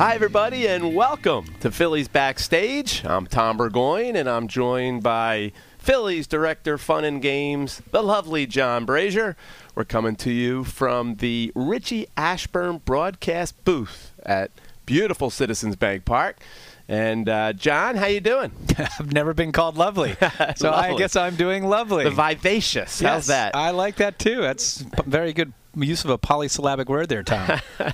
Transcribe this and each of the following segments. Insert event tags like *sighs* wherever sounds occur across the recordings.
Hi, everybody, and welcome to Phillies Backstage. I'm Tom Burgoyne, and I'm joined by Phillies Director Fun and Games, the lovely John Brazer. We're coming to you from the Richie Ashburn broadcast booth at beautiful Citizens Bank Park. And uh, John, how you doing? *laughs* I've never been called lovely, *laughs* so I guess I'm doing lovely. The vivacious. How's that? I like that too. That's very good use of a polysyllabic word there, Tom. *laughs*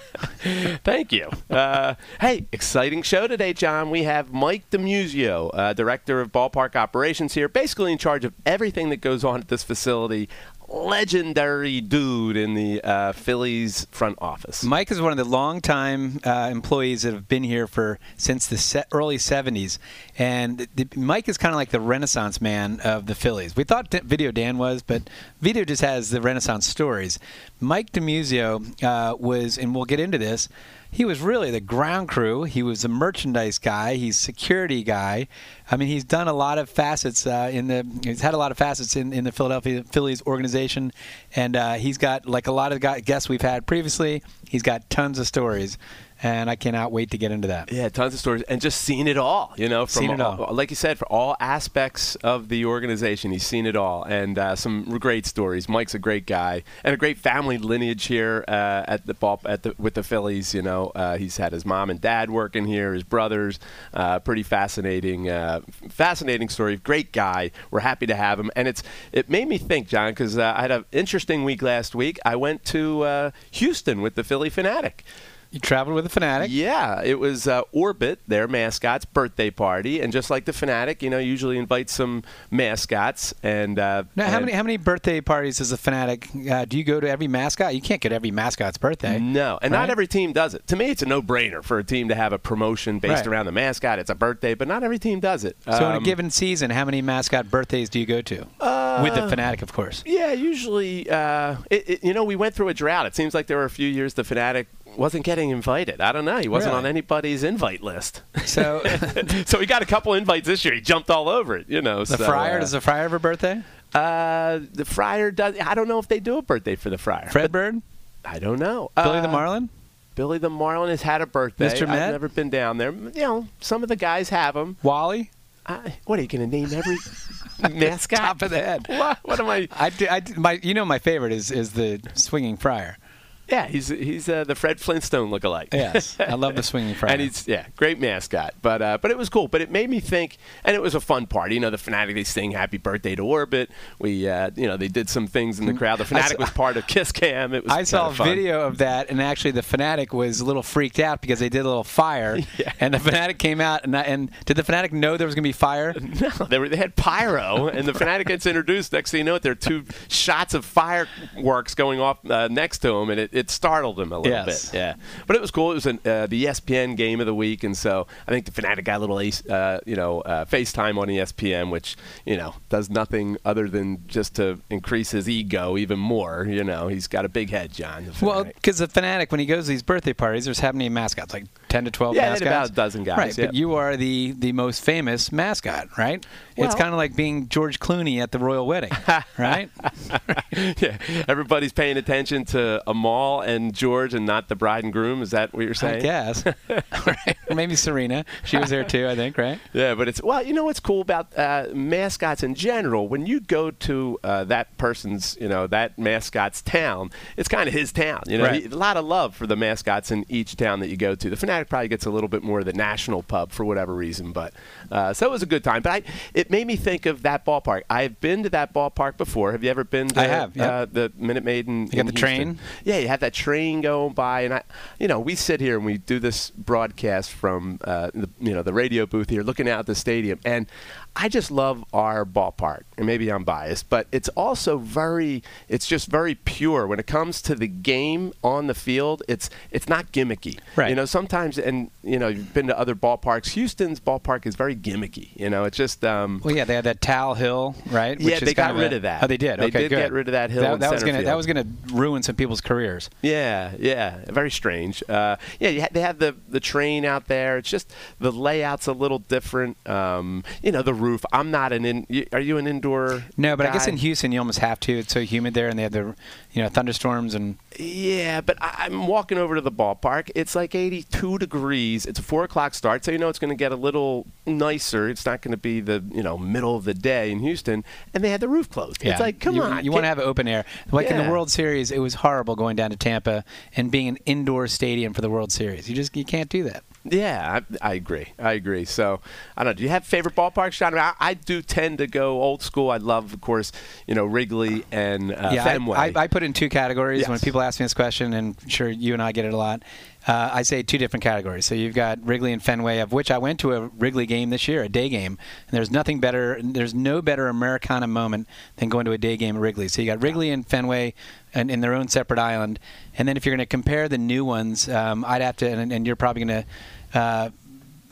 Thank you. Uh, hey, exciting show today, John. We have Mike DeMuzio, uh, Director of Ballpark Operations here, basically in charge of everything that goes on at this facility. Legendary dude in the uh, Phillies front office. Mike is one of the longtime uh, employees that have been here for since the se- early '70s, and the, the- Mike is kind of like the Renaissance man of the Phillies. We thought D- Video Dan was, but Video just has the Renaissance stories. Mike DeMuzio uh, was, and we'll get into this. He was really the ground crew. He was a merchandise guy. He's security guy. I mean, he's done a lot of facets uh, in the. He's had a lot of facets in, in the Philadelphia Phillies organization, and uh, he's got like a lot of guests we've had previously. He's got tons of stories, and I cannot wait to get into that. Yeah, tons of stories, and just seen it all. You know, from Seen it all. like you said, for all aspects of the organization, he's seen it all, and uh, some great stories. Mike's a great guy, and a great family lineage here uh, at the ball at the with the Phillies. You know, uh, he's had his mom and dad working here, his brothers. Uh, pretty fascinating, uh, fascinating story. Great guy. We're happy to have him, and it's it made me think, John, because uh, I had an interesting week last week. I went to uh, Houston with the Phillie Phanatic. You traveled with a fanatic. Yeah, it was uh, Orbit, their mascot's birthday party, and just like the Phanatic, you know, usually invite some mascots. And uh, Now, how and- many how many birthday parties does a fanatic uh, do you go to every mascot? You can't get every mascot's birthday. No, and right? not every team does it. To me, it's a no-brainer for a team to have a promotion based Right. around the mascot. It's a birthday, but not every team does it. So in a Um, given season, how many mascot birthdays do you go to? with the fanatic, of course. Yeah, usually, uh, it, it, you know, we went through a drought. It seems like there were a few years the Phanatic wasn't getting invited. I don't know. He wasn't Really? on anybody's invite list. So *laughs* so he got a couple invites this year. He jumped all over it, you know. the so, Friar uh, does the Friar have a birthday? Uh, the Friar does. I don't know if they do a birthday for the Friar. Fred Bird, I don't know. Billy the Uh, Marlin. Billy the Marlin has had a birthday. Mr. I've Met? never been down there. You know, some of the guys have them. Wally, I, what are you going to name every *laughs* mascot? top of the head. What? What am I? I, do- I do- my, you know, my favorite is is the swinging friar. Yeah, he's he's uh, the Fred Flintstone lookalike. Yes, I love the swinging Fred. *laughs* And he's yeah, great mascot. But uh, but it was cool. But it made me think, and it was a fun party. You know, the Phanatic they sing "Happy Birthday" to Orbit. We uh, you know they did some things in the crowd. The Phanatic saw- was part of Kiss Cam. It was I saw a video of that, and actually the fanatic was a little freaked out because they did a little fire, *laughs* Yeah. and the fanatic came out, and, and did the fanatic know there was going to be fire? *laughs* No, they, were, they had pyro, and the Phanatic gets introduced. Next thing you know, it, there are two shots of fireworks going off uh, next to him, and it, it startled him a little Yes. bit. Yeah, but it was cool. It was an, uh, the ESPN game of the week, and so I think the Phanatic got a little, ace, uh, you know, uh, FaceTime on ESPN, which you know does nothing other than just to increase his ego even more. You know, he's got a big head, John. Well, because the fanatic, when he goes to these birthday parties, there's how many mascots? Like ten to twelve Yeah, mascots. about a dozen guys, Right, yeah. but you are the the most famous mascot, right? it's kind of like being George Clooney at the royal wedding, *laughs* right? *laughs* yeah, everybody's paying attention to Amal and George, and not the bride and groom. Is that what you're saying? I guess. *laughs* right? Maybe Serena. She was there too, I think, right? Yeah, but it's well, you know what's cool about uh, mascots in general. When you go to uh, that person's, you know, that mascot's town, it's kind of his town. You know, Right. he, a lot of love for the mascots in each town that you go to. The Phanatic probably gets a little bit more of the national pub for whatever reason, but uh, so it was a good time. But I, it made me think of that ballpark. I've been to that ballpark before. Have you ever been to I have, yeah. uh, the Minute Maid in, You got the Houston? train? Yeah, you have that train going by, and I, you know, we sit here and we do this broadcast from, uh, the, you know, the radio booth here, looking out at the stadium, and I just love our ballpark. And maybe I'm biased, but it's also very, it's just very pure when it comes to the game on the field. It's it's not gimmicky, Right. You know, sometimes, and you know, you've been to other ballparks. Houston's ballpark is very gimmicky. You know, it's just. Um, Well, yeah, they had that Tal Hill, right? Yeah, they got rid a- of that. Oh, they did. Okay. They okay, did good. get rid of that hill That, that was gonna field. that was gonna ruin some people's careers. Yeah, yeah, very strange. Uh, yeah, ha- they have the the train out there. It's just the layout's a little different. Um, you know, the roof. I'm not an in. Are you an indoor? No, but I guess in Houston you almost have to. It's so humid there, and they have the, you know thunderstorms and Yeah, but I'm walking over to the ballpark. It's like 82 degrees. It's a four o'clock start, so you know it's going to get a little nicer. It's not going to be the you know middle of the day in Houston, and they had the roof closed. It's like, come you, on, You want to have open air. Like in the World Series, it was horrible going down to Tampa and being an indoor stadium for the World Series. You just you can't do that. Yeah, I, I agree. I agree. So I don't know. Do you have favorite ballparks, John? I, I do tend to go old school. I love, of course, you know Wrigley and uh, yeah, Fenway. I, I, I put it in two categories. When people ask me this question, and I'm sure you and I get it a lot, uh, I say two different categories. So you've got Wrigley and Fenway, of which I went to a Wrigley game this year, a day game. And there's nothing better. There's no better Americana moment than going to a day game at Wrigley. So you got Wrigley and Fenway, and in their own separate island. And then if you're going to compare the new ones, um, I'd have to, and, and you're probably going to. Uh,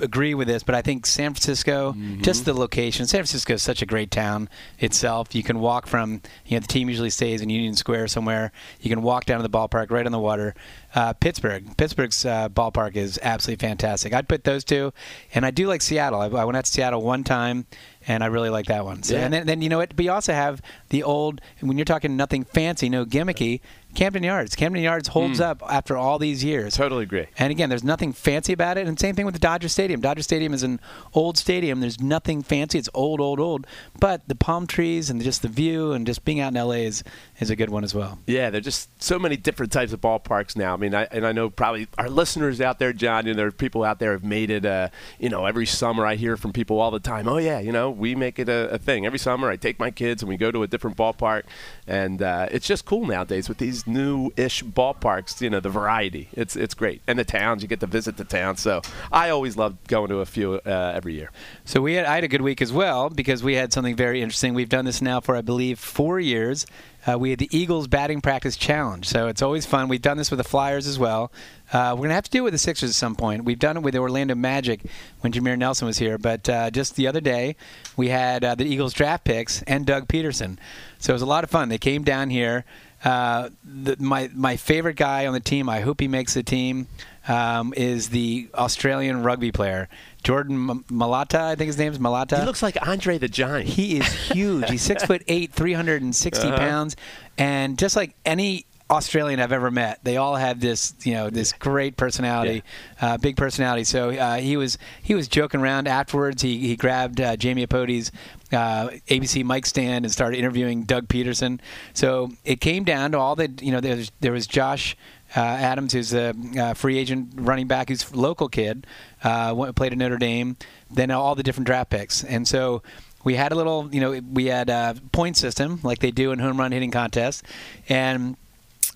agree with this, but I think San Francisco, Mm-hmm. just the location. San Francisco is such a great town itself. You can walk from, you know, the team usually stays in Union Square somewhere. You can walk down to the ballpark right on the water. Uh, Pittsburgh, Pittsburgh's uh, ballpark is absolutely fantastic. I'd put those two, and I do like Seattle. I, I went out to Seattle one time. And I really like that one. So, Yeah. And then, then you know what? But you also have the old. When you're talking nothing fancy, no gimmicky, Camden Yards. Camden Yards holds up after all these years. totally agree. And again, there's nothing fancy about it. And same thing with the Dodger Stadium. Dodger Stadium is an old stadium. There's nothing fancy. It's old, old, old. But the palm trees and just the view and just being out in LA is, is a good one as well. Yeah, there's just so many different types of ballparks now. I mean, I, and I know probably our listeners out there, John, you know, there are people out there have made it, uh, you know, every summer I hear from people all the time, oh, yeah, you know, we make it a, a thing. Every summer I take my kids and we go to a different ballpark. And uh, it's just cool nowadays with these new-ish ballparks, you know, the variety. It's, it's great. And the towns, you get to visit the towns. So I always love going to a few uh, every year. So we had I had a good week as well because we had something very interesting. We've done this now for I believe four years. Uh, we had the Eagles batting practice challenge, so it's always fun. We've done this with the Flyers as well. Uh, we're gonna have to do it with the Sixers at some point. We've done it with the Orlando Magic when Jameer Nelson was here, but uh, just the other day we had uh, the Eagles draft picks and Doug Pederson, so it was a lot of fun. They came down here. Uh, the, my my favorite guy on the team. I hope he makes the team. Um, is the Australian rugby player Jordan M- Mailata? I think his name is Mailata. He looks like Andre the Giant. He is huge. He's six *laughs* foot eight, three hundred and sixty Uh-huh. pounds, and just like any Australian I've ever met, they all have this, you know, this great personality, uh, big personality. So uh, he was he was joking around afterwards. He he grabbed uh, Jamie Apody's uh, ABC mic stand and started interviewing Doug Pederson. So it came down to all the, you know, there was, there was Josh. Uh, Adams, who's a uh, free agent running back, who's a local kid, uh, went, played at Notre Dame. Then all the different draft picks, and so we had a little, you know, we had a point system like they do in home run hitting contests, and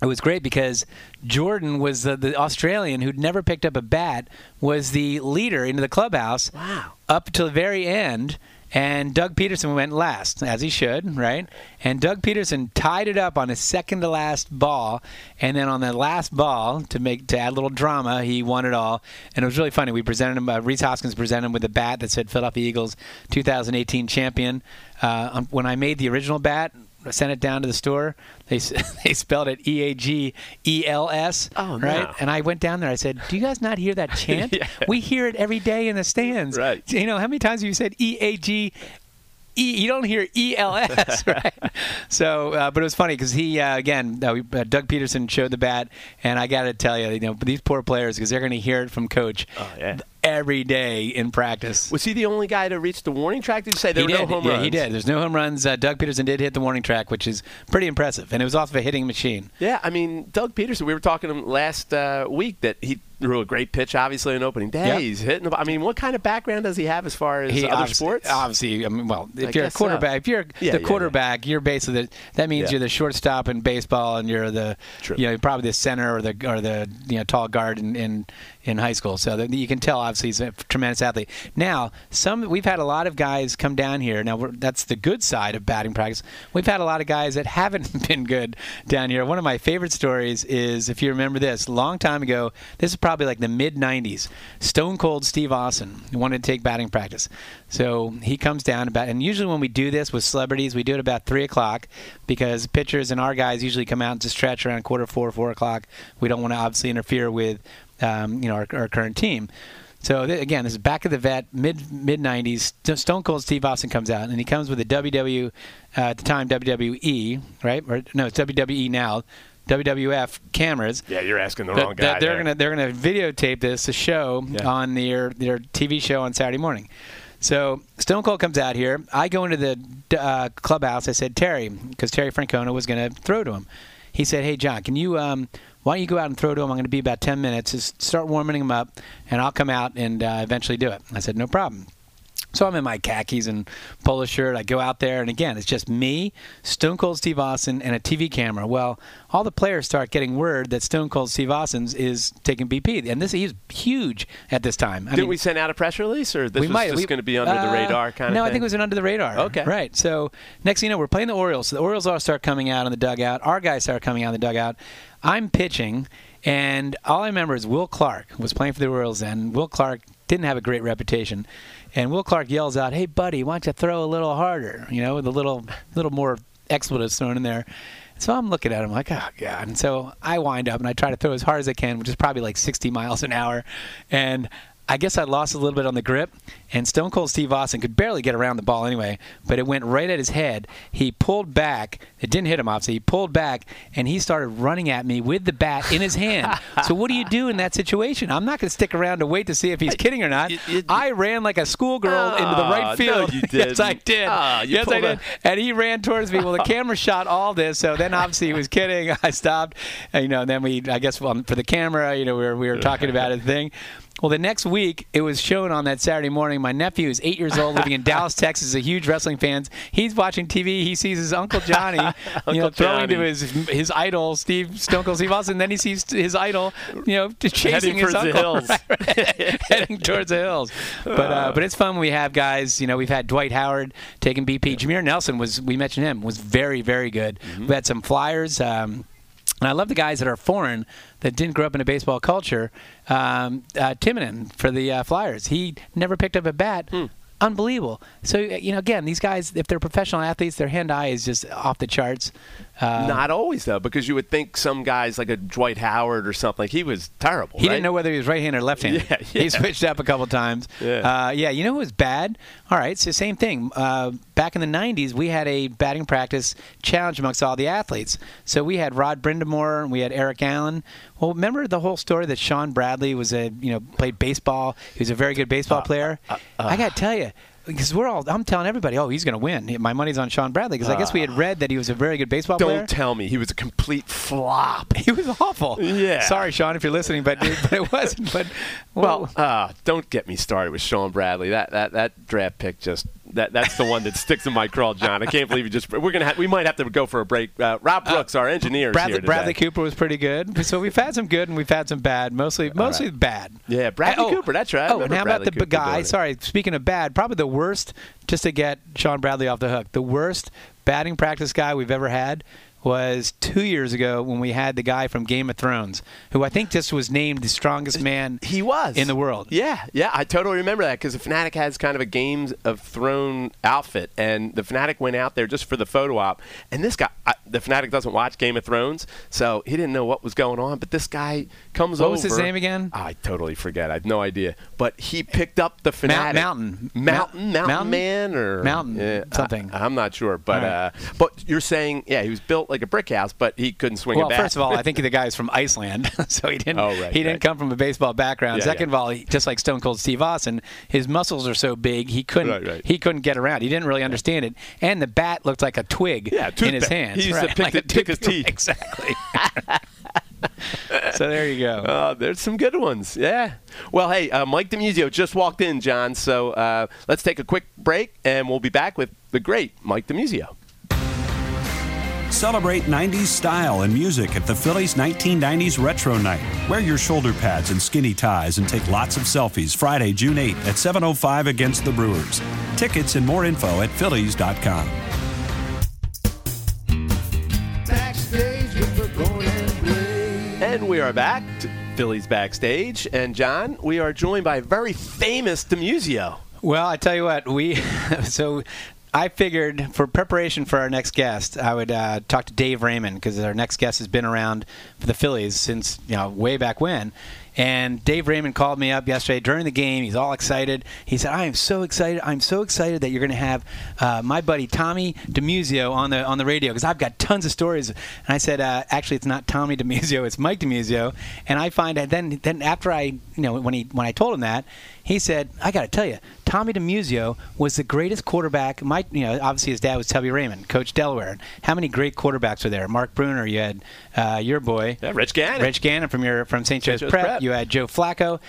it was great because Jordan was the, the Australian who'd never picked up a bat, was the leader into the clubhouse. Wow. Up to the very end. And Doug Pederson went last, as he should, right? And Doug Pederson tied it up on his second to last ball, and then on the last ball to make to add a little drama, he won it all. And it was really funny. We presented him. Uh, Rhys Hoskins presented him with a bat that said Philadelphia Eagles 2018 champion. Uh, um, when I made the original bat, sent it down to the store. They *laughs* they spelled it E A G E L S. Oh, right. no. And I went down there. I said, "Do you guys not hear that *laughs* chant? Yeah. We hear it every day in the stands. Right. You know how many times have you said E A G?" E, you don't hear E L S, *laughs* right? So, uh, but it was funny because he, uh, again, uh, we, uh, Doug Pederson showed the bat, and I got to tell you, you know, these poor players because they're going to hear it from coach Oh, yeah. Every day in practice. Was he the only guy to reach the warning track? Did you say there he were did. no home runs? yeah, runs? he did. There's no home runs. Uh, Doug Pederson did hit the warning track, which is pretty impressive, and it was off of a hitting machine. Yeah, I mean, Doug Pederson, we were talking to him last uh, week that he threw a great pitch, obviously, in opening day. Yeah. He's hitting the I mean, what kind of background does he have as far as He other obviously- sports? Obviously, I mean, well, if I you're a guess so. quarterback, if you're Yeah, the yeah, quarterback, you're basically the, that means Yeah. you're the shortstop in baseball, and you're the True. you know probably the center or the or the you know tall guard in in, in high school. So you can tell obviously he's a tremendous athlete. Now, some we've had a lot of guys come down here. Now that's the good side of batting practice. We've had a lot of guys that *laughs* haven't *laughs* been good down here. One of my favorite stories is if you remember this, long time ago. This is probably like the mid '90s. Stone Cold Steve Austin wanted to take batting practice, so he comes down about. And usually when we do this with celebrities, we do it about three o'clock because pitchers and our guys usually come out to stretch around quarter four, four o'clock. We don't want to obviously interfere with, um, you know, our, our current team. So th- again, this is back of the vet, mid mid '90s. Stone Cold Steve Austin comes out, and he comes with a WW uh, at the time WWE, right? Or no, it's WWE now. WWF cameras. Yeah, you're asking the That- wrong guy. they're there. gonna they're gonna videotape this a show Yeah. on their their TV show on Saturday morning. So Stone Cold comes out here. I go into the uh, clubhouse. I said Terry because Terry Francona was going to throw to him. He said, "Hey John, can you um, why don't you go out and throw to him? I'm going to be about 10 minutes. Just start warming him up, and I'll come out and uh, eventually do it." I said, "No problem." So I'm in my khakis and polo shirt. I go out there, and again, it's just me, Stone Cold Steve Austin, and a TV camera. Well, all the players start getting word that Stone Cold Steve Austin is taking BP, and this he's huge at this time. I Didn't mean, we send out a press release, or this we was might. just going to be under the uh, radar kind no, of No, I think it was an under the radar. Okay. Right. So next thing you know, we're playing the Orioles. So the Orioles all start coming out in the dugout. Our guys start coming out in the dugout. I'm pitching, and all I remember is Will Clark was playing for the Royals, then. Will Clark didn't have a great reputation. And Will Clark yells out, "Hey, buddy, why don't you throw a little harder? You know, with a little, little more expletives thrown in there." So I'm looking at him like, "Oh God!" And so I wind up and I try to throw as hard as I can, which is probably like 60 miles an hour, and I guess I lost a little bit on the grip, and Stone Cold Steve Austin could barely get around the ball anyway, but it went right at his head. He pulled back. It didn't hit him, obviously. He pulled back, and he started running at me with the bat in his hand. *laughs* so what do you do in that situation? I'm not going to stick around to wait to see if he's kidding or not. You- you- I ran like a schoolgirl into the Ah, right no, field. you *laughs* yes, I did. Ah, yes, I did. And he ran towards me. Well, the *laughs* camera shot all this, so then obviously he was kidding. I stopped. And, you know, and then we, I guess, well, for the camera, you know, we were, we were talking about a thing. Well, the next week it was shown on that Saturday morning. My nephew is eight years old, living in *laughs* Dallas, Texas. A huge wrestling fan. He's watching TV. He sees his uncle Johnny, *laughs* you know, Uncle throwing to his his idol Steve Stone Cold Steve Austin. Then he sees his idol, you know, chasing Heading his towards the uncle, *laughs* hills. heading towards the hills. But uh, but it's fun when we have guys. You know, we've had Dwight Howard taking BP. Jameer Nelson was we mentioned him was very very good. Mm-hmm. We had some flyers. Um, and I love the guys that are foreign that didn't grow up in a baseball culture. Um, uh, Timonen for the uh, Flyers, he never picked up a bat. Hmm. Unbelievable. So you know, again, these guys, if they're professional athletes, their hand-eye is just off the charts. Uh, Not always though, because you would think some guys like a Dwight Howard or something. Like he was terrible. He right? didn't know whether he was right-handed or left-handed. Yeah, *laughs* yeah. He switched up a couple times. Yeah. Uh, yeah. You know who was bad? All right. So same thing. Uh, back in the '90s, we had a batting practice challenge amongst all the athletes. So we had Rod Brind'Amour and we had Eric Allen. Well, remember the whole story that Shawn Bradley was a you know played baseball. He was a very good Uh, baseball player. I got to tell you. Because we're all, I'm telling everybody, oh, he's going to win. My money's on Shawn Bradley because I guess we had read that he was a very good baseball player. Don't tell me he was a complete flop. *laughs* He was awful. Yeah. Sorry, Shawn, if you're listening, but, but it *laughs* wasn't. But Well, uh, don't get me started with Shawn Bradley. That that that draft pick just that that's the one that sticks in my craw, John. I can't believe you just. We're gonna have, we might have to go for a break. Uh, Rob Brooks, our engineer, Bradley. Bradley Cooper was pretty good. So we've had some good and we've had some bad. Mostly, mostly bad. Yeah, Bradley oh, Cooper, that's right. Oh, and how about Bradley the Cooper guy? Sorry, speaking of bad, probably the worst. Just to get Shawn Bradley off the hook, the worst batting practice guy we've ever had was two years ago when we had the guy from Game of Thrones, who I think just was named the strongest man He was in the world. Yeah, yeah, I totally remember that because the Phanatic has kind of a Games of Thrones outfit, and the Phanatic went out there just for the photo op. And this guy, I, the Phanatic doesn't watch Game of Thrones, so he didn't know what was going on. But this guy comes What over. was his name again? I totally forget. I have no idea. But he picked up the Phanatic Mountain. Mountain, Mount- Mountain, Mountain? Man, or Mountain Yeah, something. I, am not sure, but right. uh, but you're saying, yeah, he was built like a brick house, but he couldn't swing Well, a bat. first of all, I think the guy's from Iceland, *laughs* so he didn't. Oh, right, he didn't right. come from a baseball background. Yeah, Second yeah. of all, he, just like Stone Cold Steve Austin, his muscles are so big he couldn't. Right, right. He couldn't get around. He didn't really understand it, and the bat looked like a twig Yeah, in his hands. He used to *laughs* pick like the- pick his teeth. *laughs* Exactly. so there you go. Uh, there's some good ones. Yeah. Well, hey, uh, Mike DeMuzio just walked in, John. So uh, let's take a quick break, and we'll be back with the great Mike DeMuzio. Celebrate 90s style and music at the Phillies 1990s Retro Night. Wear your shoulder pads and skinny ties and take lots of selfies Friday, June 8th at 7.05 against the Brewers. Tickets and more info at phillies.com. Backstage with Burgoyne and And we are back to Phillies backstage, and John, we are joined by a very famous DeMuzio. Well, I tell you what, we *laughs* so I figured for preparation for our next guest, I would uh, talk to Dave Raymond because our next guest has been around for the Phillies since you know way back when. And Dave Raymond called me up yesterday during the game. He's all excited. He said, "I am so excited! I'm so excited that you're going to have uh, my buddy Tommy DeMuzio on the on the radio because I've got tons of stories." And I said, uh, "Actually, it's not Tommy DeMuzio; it's Mike DeMuzio." And I find that then then after I you know when he when I told him that he said, "I got to tell you, Tommy DeMuzio was the greatest quarterback. My, you know, obviously his dad was Tubby Raymond, coach Delaware. And how many great quarterbacks were there? Mark Bruner, you had uh, your boy, Yeah, Rich Gannon. Rich Gannon from your from St. Joe's, Joe's Prep. Prep. You had Joe Flacco.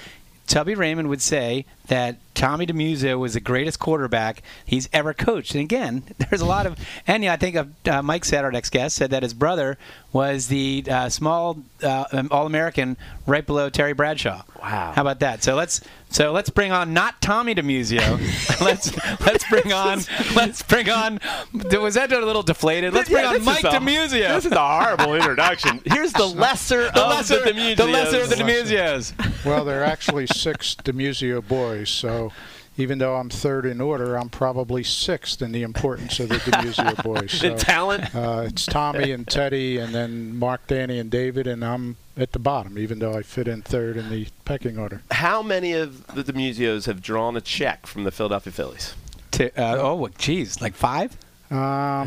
Tubby Raymond would say that Tommy DeMuzio was the greatest quarterback he's ever coached. And again, *laughs* there's a lot of, and yeah, I think uh, Mike said, our next guest, said that his brother was the uh, small uh, All-American right below Terry Bradshaw. Wow. How about that? So let's so let's bring on not Tommy DeMuzio. *laughs* let's let's bring on let's bring on. Was that a little deflated? Let's bring Yeah, on this Mike is a- DeMuzio. This is a horrible introduction. Here's the *laughs* lesser the of lesser, the DeMuzios. the lesser of the DeMuzios. Well, there are actually six DeMuzio boys, so even though I'm third in order, I'm probably sixth in the importance of the DeMuzio *laughs* boys. So, The talent. uh, it's Tommy and Teddy, and then Mark, Danny, and David, and I'm at the bottom, even though I fit in third in the pecking order. How many of the DeMuzios have drawn a check from the Philadelphia Phillies? To, uh, oh, geez, like five? Um,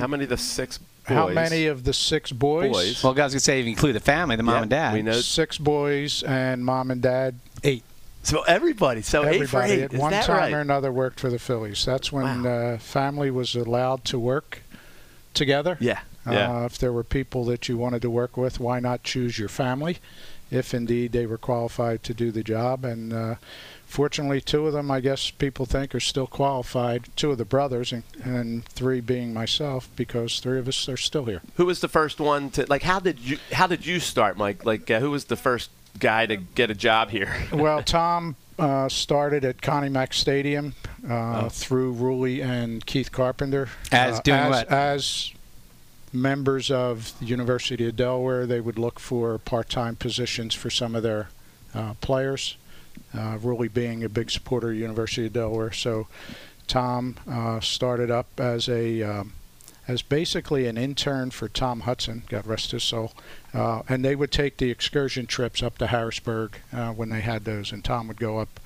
How many of the six boys? how many of the six boys? Boys. Well, guys, was gonna say if you include the family, the mom Yeah, and dad. we know- Six boys and mom and dad, eight. So everybody. So eight for Everybody eight. at Is one time right? or another worked for the Phillies. That's when Wow. uh, family was allowed to work together. Yeah. Yeah. Uh, if there were people that you wanted to work with, why not choose your family? If indeed they were qualified to do the job, and uh, fortunately, two of them, I guess people think, are still qualified. Two of the brothers, and, and three being myself, because three of us are still here. who was the first one to like? How did you? How did you start, Mike? Like, uh, who was the first guy to get a job here? *laughs* well, Tom uh, started at Connie Mack Stadium uh, Oh. through Ruly and Keith Carpenter. As uh, doing as, what? As members of the University of Delaware, they would look for part-time positions for some of their uh, players. Uh, Ruly being a big supporter of University of Delaware, so Tom uh, started up as a um, as basically an intern for Tom Hudson, God rest his soul, uh, and they would take the excursion trips up to Harrisburg uh, when they had those, and Tom would go up.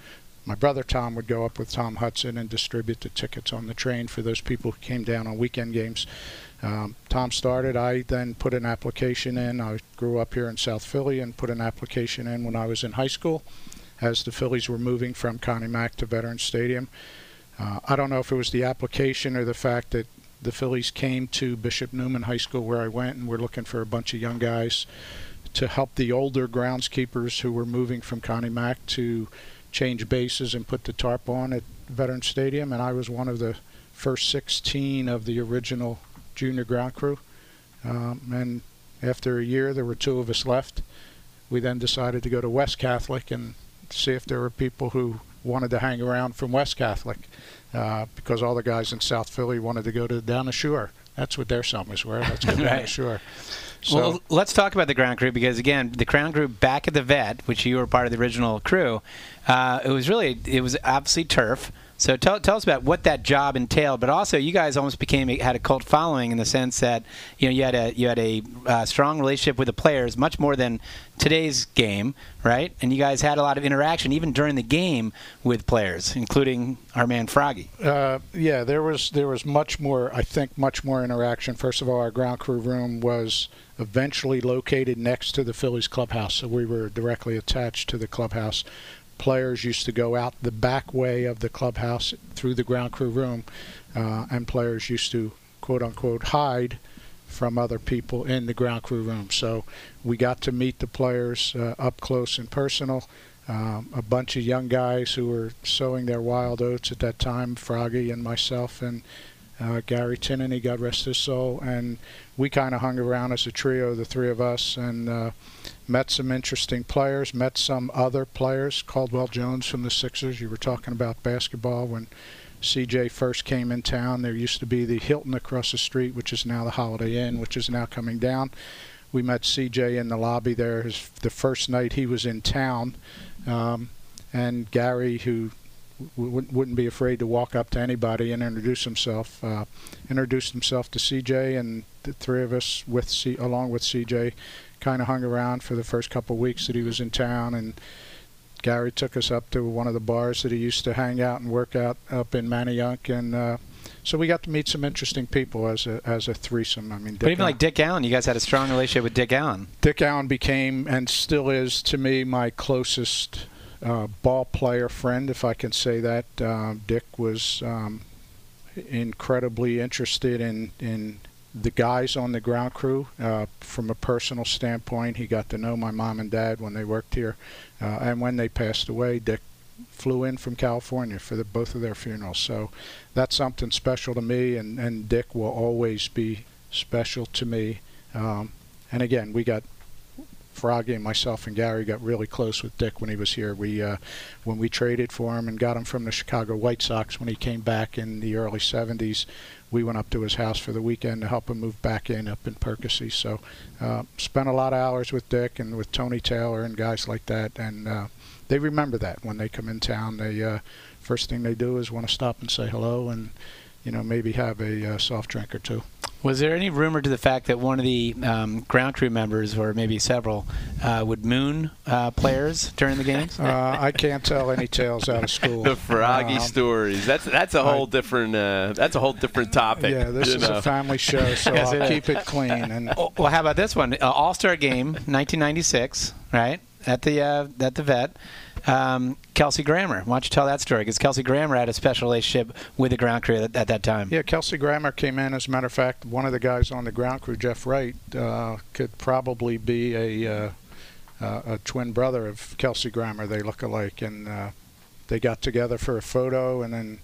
My brother Tom would go up with Tom Hudson and distribute the tickets on the train for those people who came down on weekend games. Um, Tom started. I then put an application in. I grew up here in South Philly and put an application in when I was in high school, as the Phillies were moving from Connie Mack to Veterans Stadium. Uh, I don't know if it was the application or the fact that the Phillies came to Bishop Neumann High School where I went and were looking for a bunch of young guys to help the older groundskeepers who were moving from Connie Mack to change bases and put the tarp on at Veterans Stadium. And I was one of the first 16 of the original junior ground crew. Um, and after a year, there were two of us left. We then decided to go to West Catholic and see if there were people who wanted to hang around from West Catholic uh, because all the guys in South Philly wanted to go to down the shore. That's what their summers were. Let's go down the shore. So, well, let's talk about the ground crew because again, the ground crew back at the vet, which you were part of the original crew, uh, it was really it was obviously turf. So tell, tell us about what that job entailed, but also you guys almost became had a cult following in the sense that you know you had a you had a uh, strong relationship with the players, much more than today's game, right? And you guys had a lot of interaction even during the game with players, including our man Froggy. Uh, yeah, there was there was much more. I think much more interaction. First of all, our ground crew room was eventually located next to the Phillies clubhouse, so we were directly attached to the clubhouse. Players used to go out the back way of the clubhouse through the ground crew room, uh, and players used to quote unquote hide from other people in the ground crew room. So we got to meet the players uh, up close and personal um, a bunch of young guys who were sowing their wild oats at that time, Froggy and myself and uh, Gary Tinnany, God rest his soul, and we kind of hung around as a trio, the three of us, and uh, met some interesting players, met some other players, Caldwell Jones from the Sixers. You were talking about basketball when CJ first came in town. There used to be the Hilton across the street, which is now the Holiday Inn, which is now coming down. We met CJ in the lobby there his, the first night he was in town. Um, and Gary, who w- wouldn't be afraid to walk up to anybody and introduce himself, uh, introduced himself to CJ, and the three of us, with C- along with CJ, kind of hung around for the first couple of weeks that he was in town, and Gary took us up to one of the bars that he used to hang out and work out up in Manayunk, and uh, so we got to meet some interesting people as a as a threesome. I mean, But even like Dick Allen, you guys had a strong relationship with Dick Allen. Dick Allen became and still is to me my closest uh, ball player friend, if I can say that. Um, Dick was um, incredibly interested in in the guys on the ground crew uh, from a personal standpoint. He got to know my mom and dad when they worked here, uh, and when they passed away, Dick flew in from California for the, both of their funerals. So that's something special to me, and, and Dick will always be special to me. Um, and again, we got Froggy and myself and Gary got really close with Dick when he was here. We uh, when we traded for him and got him from the Chicago White Sox when he came back in the early 70s. We went up to his house for the weekend to help him move back in up in Percy. So uh, spent a lot of hours with Dick and with Tony Taylor and guys like that, and uh, they remember that when they come in town. They uh, first thing they do is want to stop and say hello and you know maybe have a uh, soft drink or two. Was there any rumor to the fact that one of the um, ground crew members, or maybe several, uh, would moon uh, players during the games? *laughs* Uh, I can't tell any tales out of school. *laughs* The froggy Um, stories. That's that's a whole different uh, that's a whole different topic. Yeah, this is know. a family show, *laughs* so Yes, I'll is. keep it clean. And Oh, well, how about this one? Uh, All Star Game, 1996, right at the uh, at the vet. Um, Kelsey Grammer. Why don't you tell that story? Because Kelsey Grammer had a special relationship with the ground crew at, at that time. yeah, Kelsey Grammer came in. As a matter of fact, one of the guys on the ground crew, Jeff Wright, uh, could probably be a uh, uh, a twin brother of Kelsey Grammer. They look alike, and uh, they got together for a photo, and then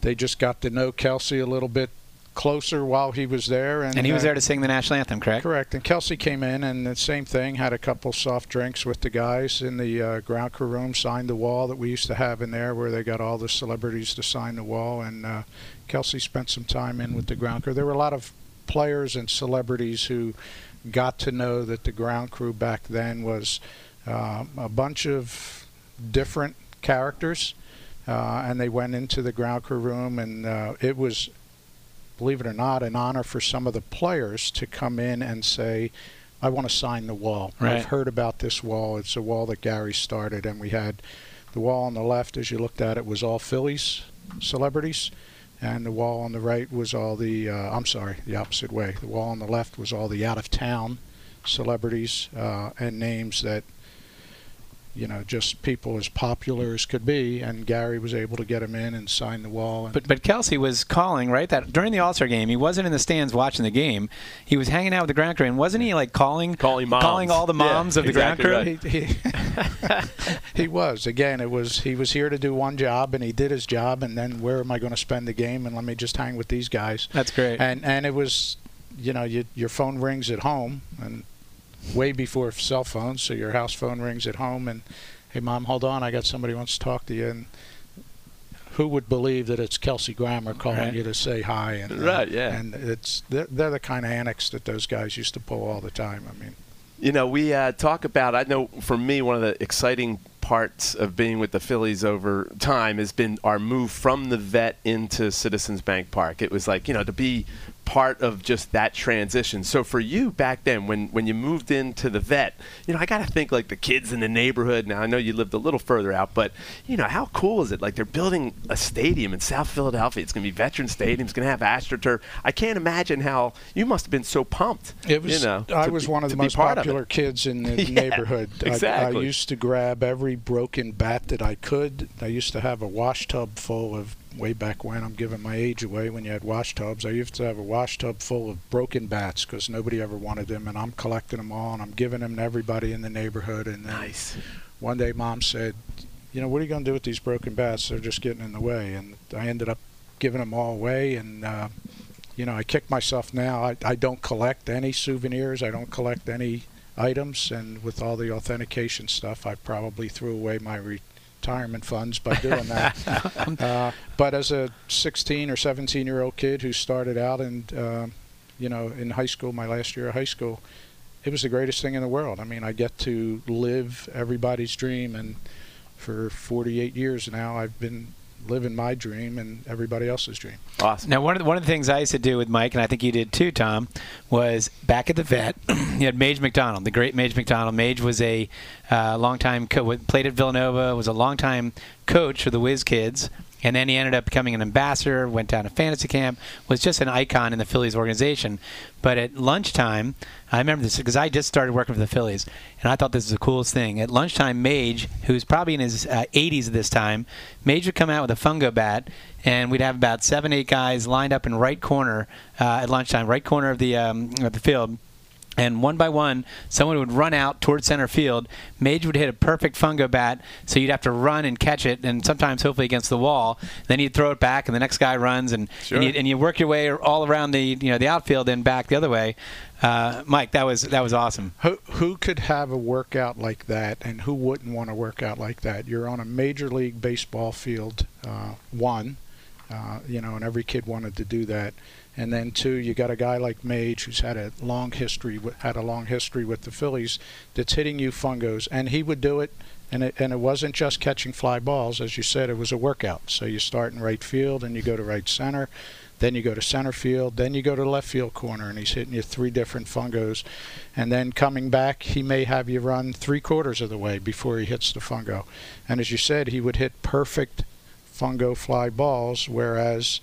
they just got to know Kelsey a little bit closer while he was there. And, And he was uh, there to sing the national anthem, correct? Correct. And Kelsey came in and the same thing, had a couple soft drinks with the guys in the uh, ground crew room, signed the wall that we used to have in there where they got all the celebrities to sign the wall. And uh, Kelsey spent some time in with the ground crew. There were a lot of players and celebrities who got to know that the ground crew back then was uh, a bunch of different characters. Uh, and they went into the ground crew room, and uh, it was believe it or not, an honor for some of the players to come in and say, I want to sign the wall. Right. I've heard about this wall. It's a wall that Gary started, and we had the wall on the left, as you looked at it, was all Phillies celebrities, and the wall on the right was all the, uh, I'm sorry, the opposite way. The wall on the left was all the out of town celebrities uh, and names that you know, just people as popular as could be, and Gary was able to get him in and sign the wall. And But but Kelsey was calling right that during the All Star game. He wasn't in the stands watching the game. He was hanging out with the ground crew, and wasn't he like calling Calling moms. calling all the Yeah, moms of the exactly ground crew? right. he, he, *laughs* *laughs* he was again. It was he was here to do one job, and he did his job. And then where am I going to spend the game? And let me just hang with these guys. That's great. And and it was, you know, you, your phone rings at home, and way before cell phones, so your house phone rings at home, and hey, mom, hold on, I got somebody who wants to talk to you, and who would believe that it's Kelsey Grammer calling Right. you to say hi? And uh, Right, yeah. And it's they're, they're the kind of annex that those guys used to pull all the time. I mean. You know, we uh, talk about. I know for me, one of the exciting parts of being with the Phillies over time has been our move from the vet into Citizens Bank Park. It was like you know to be part of just that transition. So for you back then, when when you moved into the vet, you know, I got to think like the kids in the neighborhood. Now I know you lived a little further out, but you know, how cool is it? Like they're building a stadium in South Philadelphia. It's going to be Veteran Stadium. It's going to have AstroTurf. I can't imagine how you must have been so pumped. It was. You know, I was be- one of the most popular kids in the *laughs* Yeah, neighborhood. I- I, used to grab every broken bat that I could. I used to have a wash tub full of. Way back when, I'm giving my age away. When you had wash tubs, I used to have a wash tub full of broken bats because nobody ever wanted them, and I'm collecting them all and I'm giving them to everybody in the neighborhood. And then Nice. one day, mom said, "You know, what are you going to do with these broken bats? They're just getting in the way." And I ended up giving them all away, and uh, you know, I kick myself now. I, I don't collect any souvenirs. I don't collect any items, and with all the authentication stuff, I probably threw away my retirement funds by doing that. *laughs* uh, but as a 16 or 17 year old kid who started out and um you know in high school, my last year of high school, it was the greatest thing in the world. I mean, I get to live everybody's dream, and for 48 years now, I've been living my dream and everybody else's dream. Awesome. Now, one of the, one of the things I used to do with Mike, and I think you did too, Tom, was back at the vet. *clears throat* you had Maje McDonnell, the great Maje McDonnell. Maje was a uh, longtime co- played at Villanova, was a longtime coach for the Whiz Kids, and then he ended up becoming an ambassador. Went down to fantasy camp, was just an icon in the Phillies organization. But at lunchtime, I remember this because I just started working for the Phillies, and I thought this was the coolest thing. At lunchtime, Maje, who's probably in his uh, 80s at this time, Maje would come out with a fungo bat, and we'd have about seven, eight guys lined up in right corner uh, at lunchtime, right corner of the um, of the field. And one by one, someone would run out towards center field. Maje would hit a perfect fungo bat, so you'd have to run and catch it, and sometimes hopefully against the wall. Then you'd throw it back, and the next guy runs, and Sure. and, you, and you work your way all around the you know the outfield and back the other way. Uh, Mike, that was that was awesome. Who, who could have a workout like that, and who wouldn't want to work out like that? You're on a major league baseball field, uh, one, uh, you know, and every kid wanted to do that. And then two, you got a guy like Maje who's had a long history, with, had a long history with the Phillies, that's hitting you fungos, and he would do it. And it, and it wasn't just catching fly balls, as you said, it was a workout. So you start in right field, and you go to right center, then you go to center field, then you go to left field corner, and he's hitting you three different fungos. And then coming back, he may have you run three quarters of the way before he hits the fungo. And as you said, he would hit perfect fungo fly balls, whereas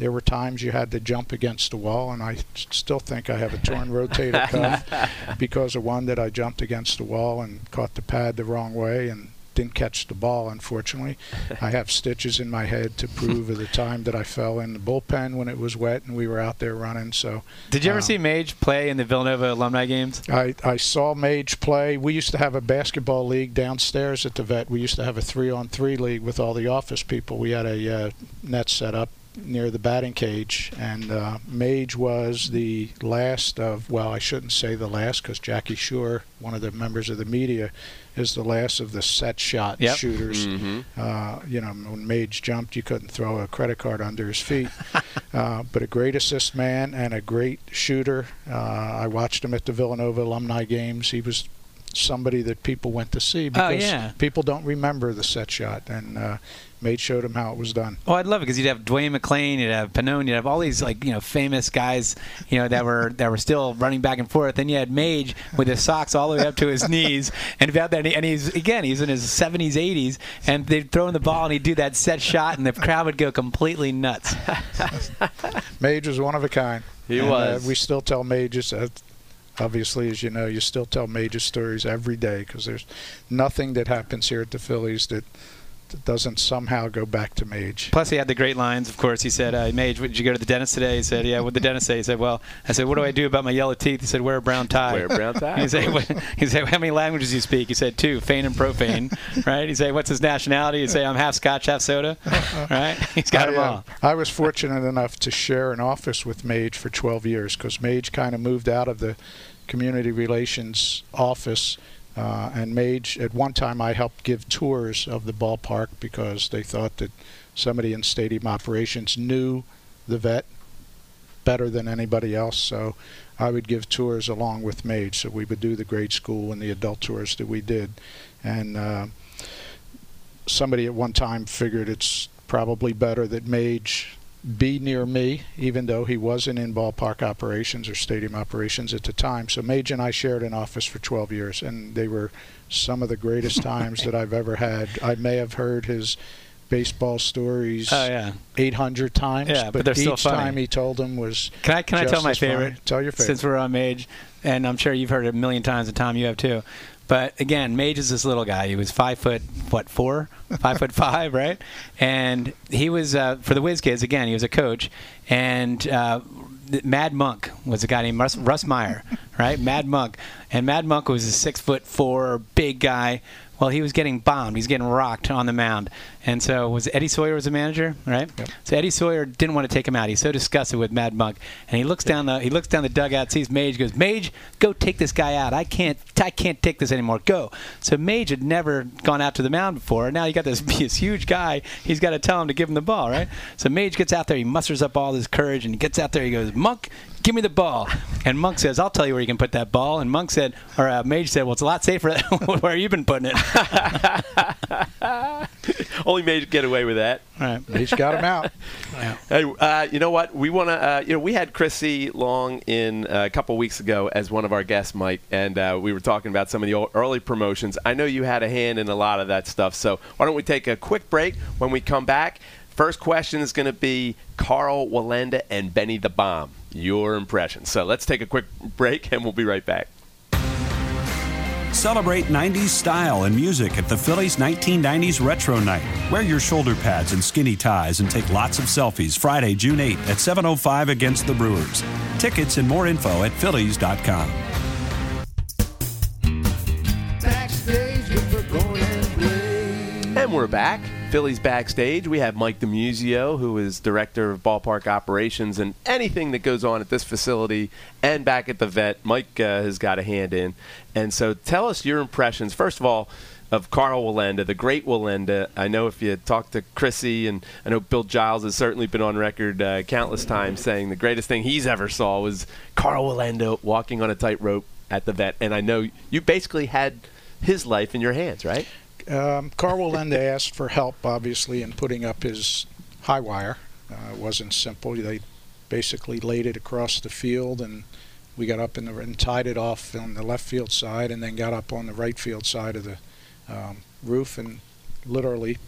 there were times you had to jump against the wall, and I still think I have a torn *laughs* rotator cuff *laughs* because of one that I jumped against the wall and caught the pad the wrong way and didn't catch the ball, unfortunately. *laughs* I have stitches in my head to prove of the time that I fell in the bullpen when it was wet and we were out there running. So Did you ever Um, see Maje play in the Villanova alumni games? I, I saw Maje play. We used to have a basketball league downstairs at the vet. We used to have a three on three league with all the office people. We had a uh, net set up near the batting cage, and uh, Maje was the last of, well, I shouldn't say the last because Jackie Shore, one of the members of the media, is the last of the set shot Yep. shooters. hmm Uh, you know, when Maje jumped, you couldn't throw a credit card under his feet. *laughs* uh, but a great assist man and a great shooter. Uh, I watched him at the Villanova alumni games. He was somebody that people went to see because yeah. people don't remember the set shot, and uh, Maje showed him how it was done. Oh, I'd love it because you'd have Dwayne McClain, you'd have Pinone, you'd have all these like you know famous guys, you know that were that were still running back and forth. Then you had Maje with his socks all the way up to his knees, and about that, and he's again he's in his 70s, 80s, and they'd throw in the ball and he'd do that set shot, and the crowd would go completely nuts. *laughs* Maje was one of a kind. He And, was. Uh, we still tell Maje's. Uh, obviously, as you know, you still tell Maje's stories every day because there's nothing that happens here at the Phillies that, that doesn't somehow go back to Maje. Plus, he had the great lines. Of course, he said, uh, "Maje, did you go to the dentist today?" He said, "Yeah." What did the dentist say? He said, "Well," I said, "What do I do about my yellow teeth?" He said, "Wear a brown tie." Wear a brown tie. He said, what, he said, "How many languages do you speak?" He said, two, Fane and profane." *laughs* right? He said, "What's his nationality?" He said, "I'm half Scotch, half soda." *laughs* right? He's got I, them uh, all. I was fortunate enough to share an office with Maje for 12 years because Maje kind of moved out of the community relations office. Uh, and Maje, at one time, I helped give tours of the ballpark because they thought that somebody in stadium operations knew the vet better than anybody else. So I would give tours along with Maje. So we would do the grade school and the adult tours that we did. And uh, somebody at one time figured it's probably better that Maje be near me, even though he wasn't in ballpark operations or stadium operations at the time. So Maje and I shared an office for 12 years, and they were some of the greatest *laughs* times that I've ever had. I may have heard his baseball stories Oh yeah. 800 times, Yeah, but still each time he told them was Can I can I tell my as funny. favorite? Tell your favorite. Since we're on Maje, and I'm sure you've heard it a million times, and Tom, you have too. But again, Maje is this little guy. He was five foot, what, four? Five foot *laughs* five, right? And he was, uh, for the Whiz Kids, again, he was a coach. And uh, Mad Monk was a guy named Russ, Russ Meyer, right? Mad Monk. And Mad Monk was a six foot four, big guy. Well, he was getting bombed. He's getting rocked on the mound. And so was Eddie Sawyer was the manager, right? Yep. So Eddie Sawyer didn't want to take him out. He's so disgusted with Mad Monk, and he looks down the he looks down the dugout, sees Maje, goes, "Maje, go take this guy out. I can't I can't take this anymore. Go." So Maje had never gone out to the mound before. and Now you got this, *laughs* this huge guy. He's got to tell him to give him the ball, right? So Maje gets out there. He musters up all his courage, and he gets out there. He goes, "Monk, give me the ball. And Monk says, I'll tell you where you can put that ball. And Monk said, or uh, Maje said, well, it's a lot safer *laughs* where you've been putting it. *laughs* Only Maje get away with that. Right. He's got him out. *laughs* Hey, uh, you know what? We want to. Uh, you know, we had Chrissy Long in uh, a couple weeks ago as one of our guests, Mike, and uh, we were talking about some of the old, early promotions. I know you had a hand in a lot of that stuff. So why don't we take a quick break? When we come back, first question is going to be Karl Wallenda and Benny the Bomb. Your impression. So let's take a quick break, and we'll be right back. Celebrate 90s style and music at the Phillies 1990s Retro Night. Wear your shoulder pads and skinny ties and take lots of selfies Friday, June 8th at 7.05 against the Brewers. Tickets and more info at phillies.com. Backstage with Burgoyne and Blade. And we're back. Phillies backstage. We have Mike DiMuzio, who is director of ballpark operations and anything that goes on at this facility and back at the vet. Mike uh, has got a hand in. And so tell us your impressions, first of all, of Karl Wallenda, the great Wallenda. I know if you talk to Chrissy, and I know Bill Giles has certainly been on record uh, countless times saying the greatest thing he's ever saw was Karl Wallenda walking on a tightrope at the vet. And I know you basically had his life in your hands, right? Um, Karl Wallenda asked for help, obviously, in putting up his high wire. Uh, it wasn't simple. They basically laid it across the field, and we got up in the, and tied it off on the left field side, and then got up on the right field side of the um, roof and literally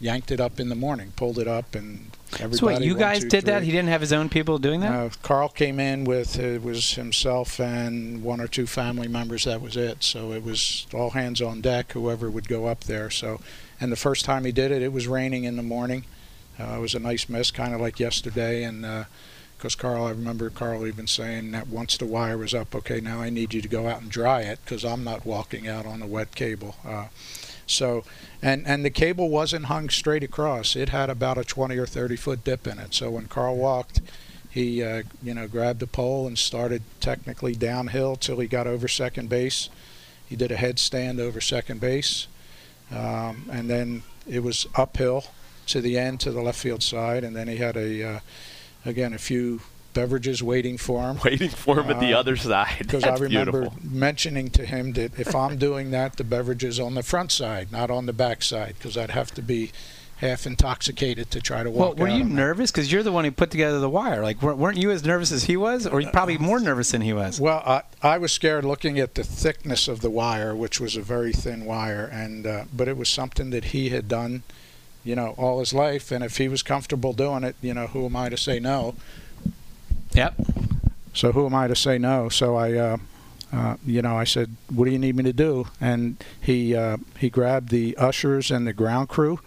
yanked it up in the morning, pulled it up, and everybody. So, what, you one, guys two, did that? He didn't have his own people doing that? Uh, Karl came in with it was himself and one or two family members. That was it. So it was all hands on deck. Whoever would go up there. So, and the first time he did it, it was raining in the morning. Uh, it was a nice mist, kind of like yesterday. And because Karl, I remember Karl even saying that once the wire was up, okay, now I need you to go out and dry it because I'm not walking out on a wet cable. Uh, so, and and the cable wasn't hung straight across. It had about a 20 or 30 foot dip in it. So when Karl walked, he uh, you know grabbed the pole and started technically downhill till he got over second base. He did a headstand over second base, um, and then it was uphill to the end to the left field side, and then he had a uh, again a few beverages waiting for him. *laughs* Waiting for him at the Uh, other side. Because I remember beautiful. mentioning to him that if I'm doing that, the beverage is on the front side, not on the back side, because I'd have to be half intoxicated to try to walk. Well, walk were out you nervous? Because you're the one who put together the wire. Like, weren't you as nervous as he was, or probably more nervous than he was? Well, I, I was scared looking at the thickness of the wire, which was a very thin wire, and uh, but it was something that he had done, you know, all his life, and if he was comfortable doing it, you know, who am I to say no? Yep. So who am I to say no? So I, uh, uh, you know, I said, "What do you need me to do?" And he uh, he grabbed the ushers and the ground crew,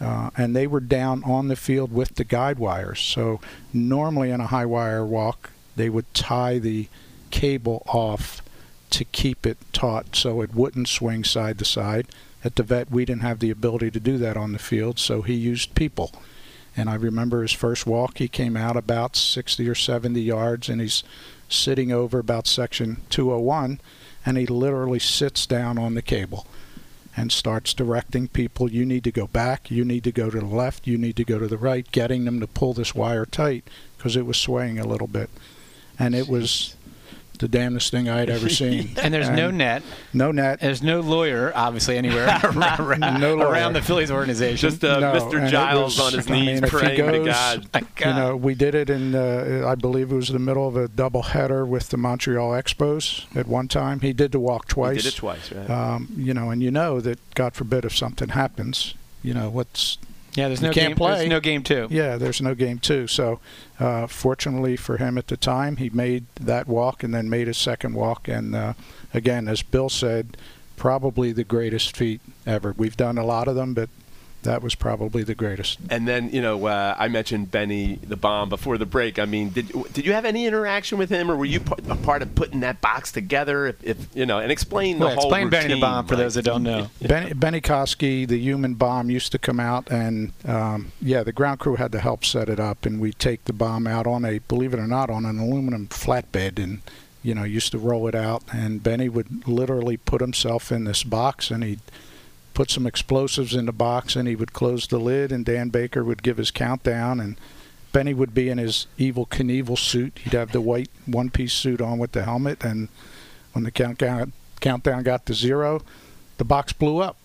uh, and they were down on the field with the guide wires. So normally in a high wire walk, they would tie the cable off to keep it taut so it wouldn't swing side to side. At the vet, we didn't have the ability to do that on the field, so he used people. And I remember his first walk, he came out about 60 or 70 yards, and he's sitting over about section 201, and he literally sits down on the cable and starts directing people you need to go back, you need to go to the left, you need to go to the right, getting them to pull this wire tight because it was swaying a little bit. And it was the damnedest thing I had ever *laughs* seen. And there's no net. no net. There's no lawyer, obviously, anywhere *laughs* *laughs* around, No lawyer. around the Phillies organization. Just uh, No, Mr. it Giles was- on his I mean, knees if he praying to goes- God. You know, we did it in, uh, I believe it was the middle of a doubleheader with the Montreal Expos at one time. He did the walk He twice. did it twice, right? Um, you know, and you know that, God forbid, if something happens, you know, what's yeah, there's you no game. play. There's no game two. Yeah, there's no game two. So, uh, fortunately for him at the time, he made that walk and then made his second walk. And uh, again, as Bill said, probably the greatest feat ever. We've done a lot of them, but that was probably the greatest. And then you know, uh, I mentioned Benny the Bomb before the break. I mean, did did you have any interaction with him, or were you a part of putting that box together? If, if you know, and explain the Well, whole explain Benny the Bomb for like- those that don't know. *laughs* Benny, Benny Koski, the human bomb, used to come out, and um, yeah, the ground crew had to help set it up, and we'd take the bomb out on a, believe it or not, on an aluminum flatbed, and you know, used to roll it out, and Benny would literally put himself in this box, and he'd put some explosives in the box, and he would close the lid, and Dan Baker would give his countdown, and Benny would be in his Evel Knievel suit. He'd have the white one-piece suit on with the helmet, and when the countdown countdown got to zero, the box blew up.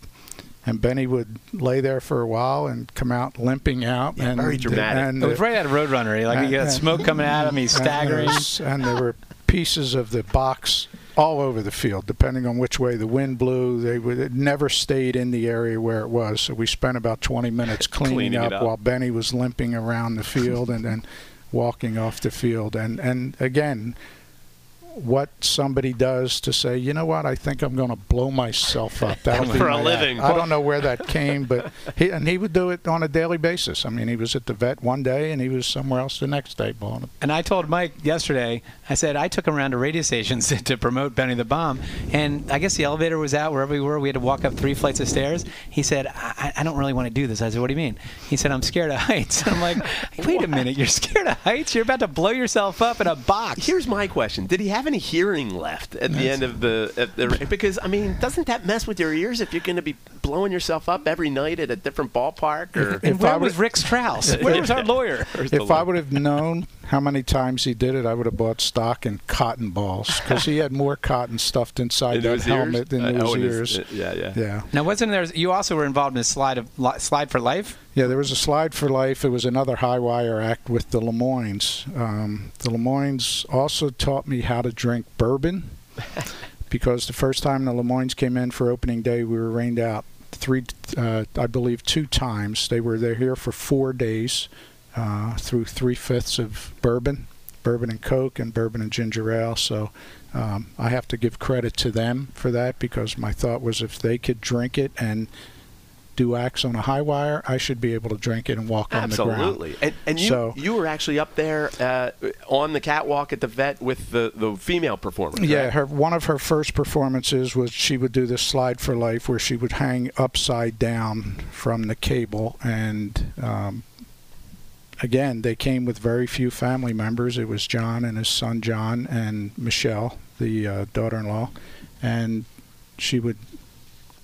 And Benny would lay there for a while and come out limping out. Yeah, and very dramatic. And It was right out of Roadrunner. Eh? Like you got and- smoke coming out of him. He's and there staggering. was- And there were pieces of the box all over the field, depending on which way the wind blew. They would it never stayed in the area where it was. So we spent about 20 minutes *laughs* cleaning, Cleaning up, up. while Benny was limping around the field and then walking off the field. And and again, what somebody does to say, you know what, I think I'm going to blow myself up. That'll *laughs* be For a my living. act." I don't know where that came, but he and he would do it on a daily basis. I mean, he was at the vet one day and he was somewhere else the next day blowing up. And I told Mike yesterday, I said I took him around to radio stations *laughs* to promote Benny the Bomb, and I guess the elevator was out wherever we were. We had to walk up three flights of stairs. He said, I, I don't really want to do this. I said, What do you mean? He said, I'm scared of heights. *laughs* I'm like, Wait a minute, you're scared of heights? You're about to blow yourself up in a box. Here's my question: Did he have any hearing left at the end of the, at the? Because I mean, doesn't that mess with your ears if you're going to be blowing yourself up every night at a different ballpark? Or and If where I was Rick Strouse? *laughs* Where was our lawyer? If I would have known how many times he did it, I would have bought stock in cotton balls because he had more cotton stuffed inside Into that his helmet ears? than Uh, in oh, his his- ears. uh, yeah, yeah. Yeah, Now, wasn't there? You also were involved in a slide of slide for life. yeah. There was a slide for life. It was another high wire act with the Lemoynes. Um, the Lemoynes also taught me how to drink bourbon *laughs* because the first time the Lemoynes came in for opening day, we were rained out three, uh, I believe, two times. They were there here for four days uh, through three fifths of bourbon, bourbon and Coke, and bourbon and ginger ale. So um, I have to give credit to them for that because my thought was if they could drink it and do acts on a high wire, I should be able to drink it and walk on the ground. Absolutely. And, and you, So- you were actually up there uh, on the catwalk at the vet with the, the female performer. Yeah, correct? her one of her first performances was she would do this slide for life where she would hang upside down from the cable and um, again they came with very few family members. It was john and his son john and michelle the uh, daughter-in-law. And she would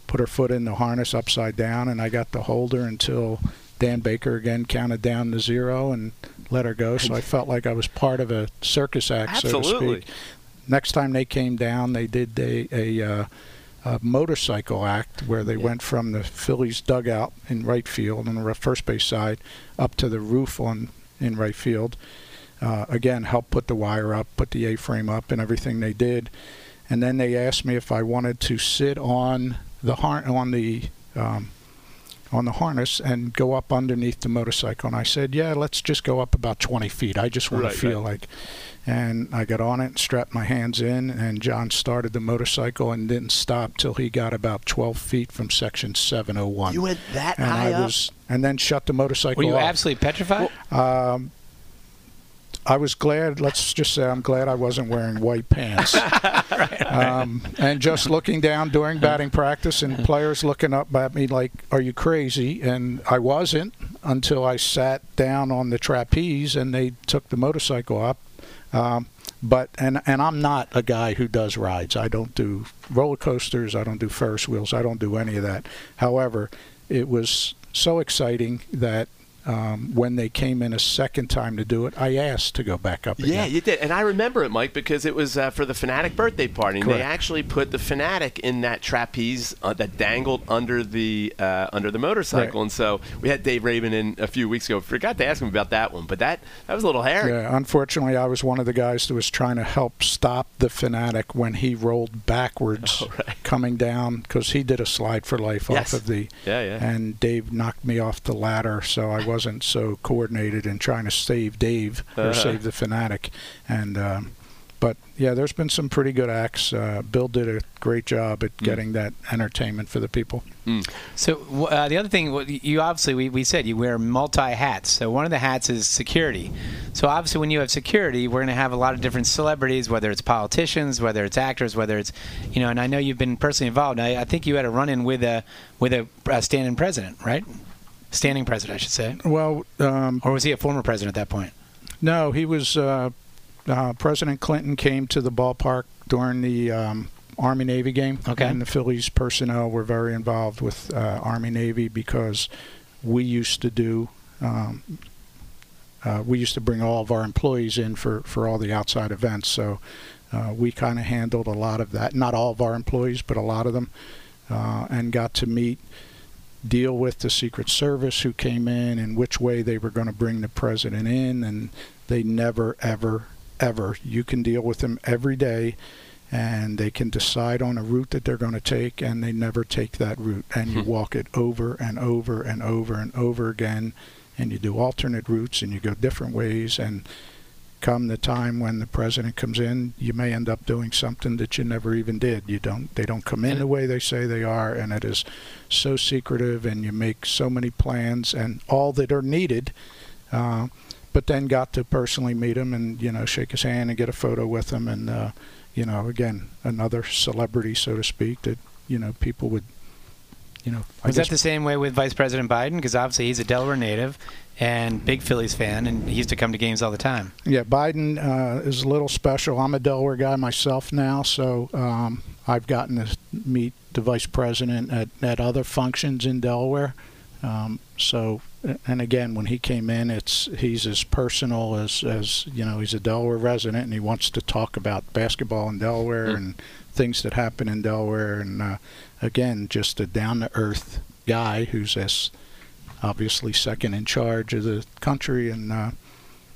put her foot in the harness upside down and i got to hold her until dan baker again counted down to zero and let her go. So i felt like i was part of a circus act so to Absolutely. speak next time they came down, they did a, a, uh, a motorcycle act where they Yeah. went from the Phillies dugout in right field on the first base side up to the roof on in right field. Uh, again, help put the wire up, put the A-frame up, and everything they did. And then they asked me if I wanted to sit on the har- on the um, on the harness and go up underneath the motorcycle. And I said, yeah, let's just go up about 20 feet. I just want Right, to feel right. like. And I got on it and strapped my hands in, and John started the motorcycle and didn't stop till he got about 12 feet from section 701. You went that and high I up? was, and then shut the motorcycle Were you off. absolutely petrified? Um, I was glad. Let's just say I'm glad I wasn't wearing white pants. *laughs* um, and just looking down during batting practice, and players looking up at me like, "Are you crazy?" And I wasn't until I sat down on the trapeze, and they took the motorcycle up. Um, but and and I'm not a guy who does rides. I don't do roller coasters. I don't do Ferris wheels. I don't do any of that. However, it was so exciting that um, when they came in a second time to do it, I asked to go back up Again. Yeah, you did, and I remember it, Mike, because it was uh, for the Phanatic birthday party. And they actually put the Phanatic in that trapeze uh, that dangled under the uh, under the motorcycle, Right. and so we had Dave Raymond in a few weeks ago. Forgot to ask him about that one, but that that was a little hairy. Yeah, unfortunately, I was one of the guys that was trying to help stop the Phanatic when he rolled backwards *laughs* Oh, right. coming down because he did a slide for life Yes. off of the. Yeah, yeah. And Dave knocked me off the ladder, so I wasn't so coordinated in trying to save Dave or Uh-huh. save the Phanatic. And um, but yeah, there's been some pretty good acts. Uh, Bill did a great job at getting that entertainment for the people. So uh, the other thing, you obviously we, we said you wear multi hats. So one of the hats is security. So obviously when you have security, we're going to have a lot of different celebrities, whether it's politicians, whether it's actors, whether it's you know. And I know you've been personally involved. I, I think you had a run-in with a with a, uh standing president, right? Standing president, I should say. Well, um, Or was he a former president at that point? No, he was. Uh, uh, President Clinton came to the ballpark during the um, Army Navy game, Okay. and the Phillies personnel were very involved with uh, Army Navy because we used to do um, uh, we used to bring all of our employees in for, for all the outside events. So uh, we kind of handled a lot of that. Not all of our employees, but a lot of them, uh, and got to meet, deal with the Secret Service who came in and which way they were going to bring the president in. And they never, ever, ever. You can deal with them every day. And they can decide on a route that they're going to take, and they never take that route. And you hmm. walk it over and over and over and over again and you do alternate routes and you go different ways and come the time when the president comes in you may end up doing something that you never even did. You don't they don't come in the way they say they are and it is so secretive and you make so many plans and all that are needed uh, but then got to personally meet him and you know shake his hand and get a photo with him and uh, you know again another celebrity so to speak that you know people would you know Was that the same way with Vice President Biden? Because obviously he's a Delaware native and big Phillies fan, and he used to come to games all the time. Yeah, Biden uh, is a little special. I'm a Delaware guy myself now, so um, I've gotten to meet the vice president at, at other functions in Delaware. Um, so, and again, when he came in, it's he's as personal as as you know. He's a Delaware resident, and he wants to talk about basketball in Delaware Mm. and things that happen in Delaware. And uh, again, just a down to earth guy who's as obviously second in charge of the country, and uh,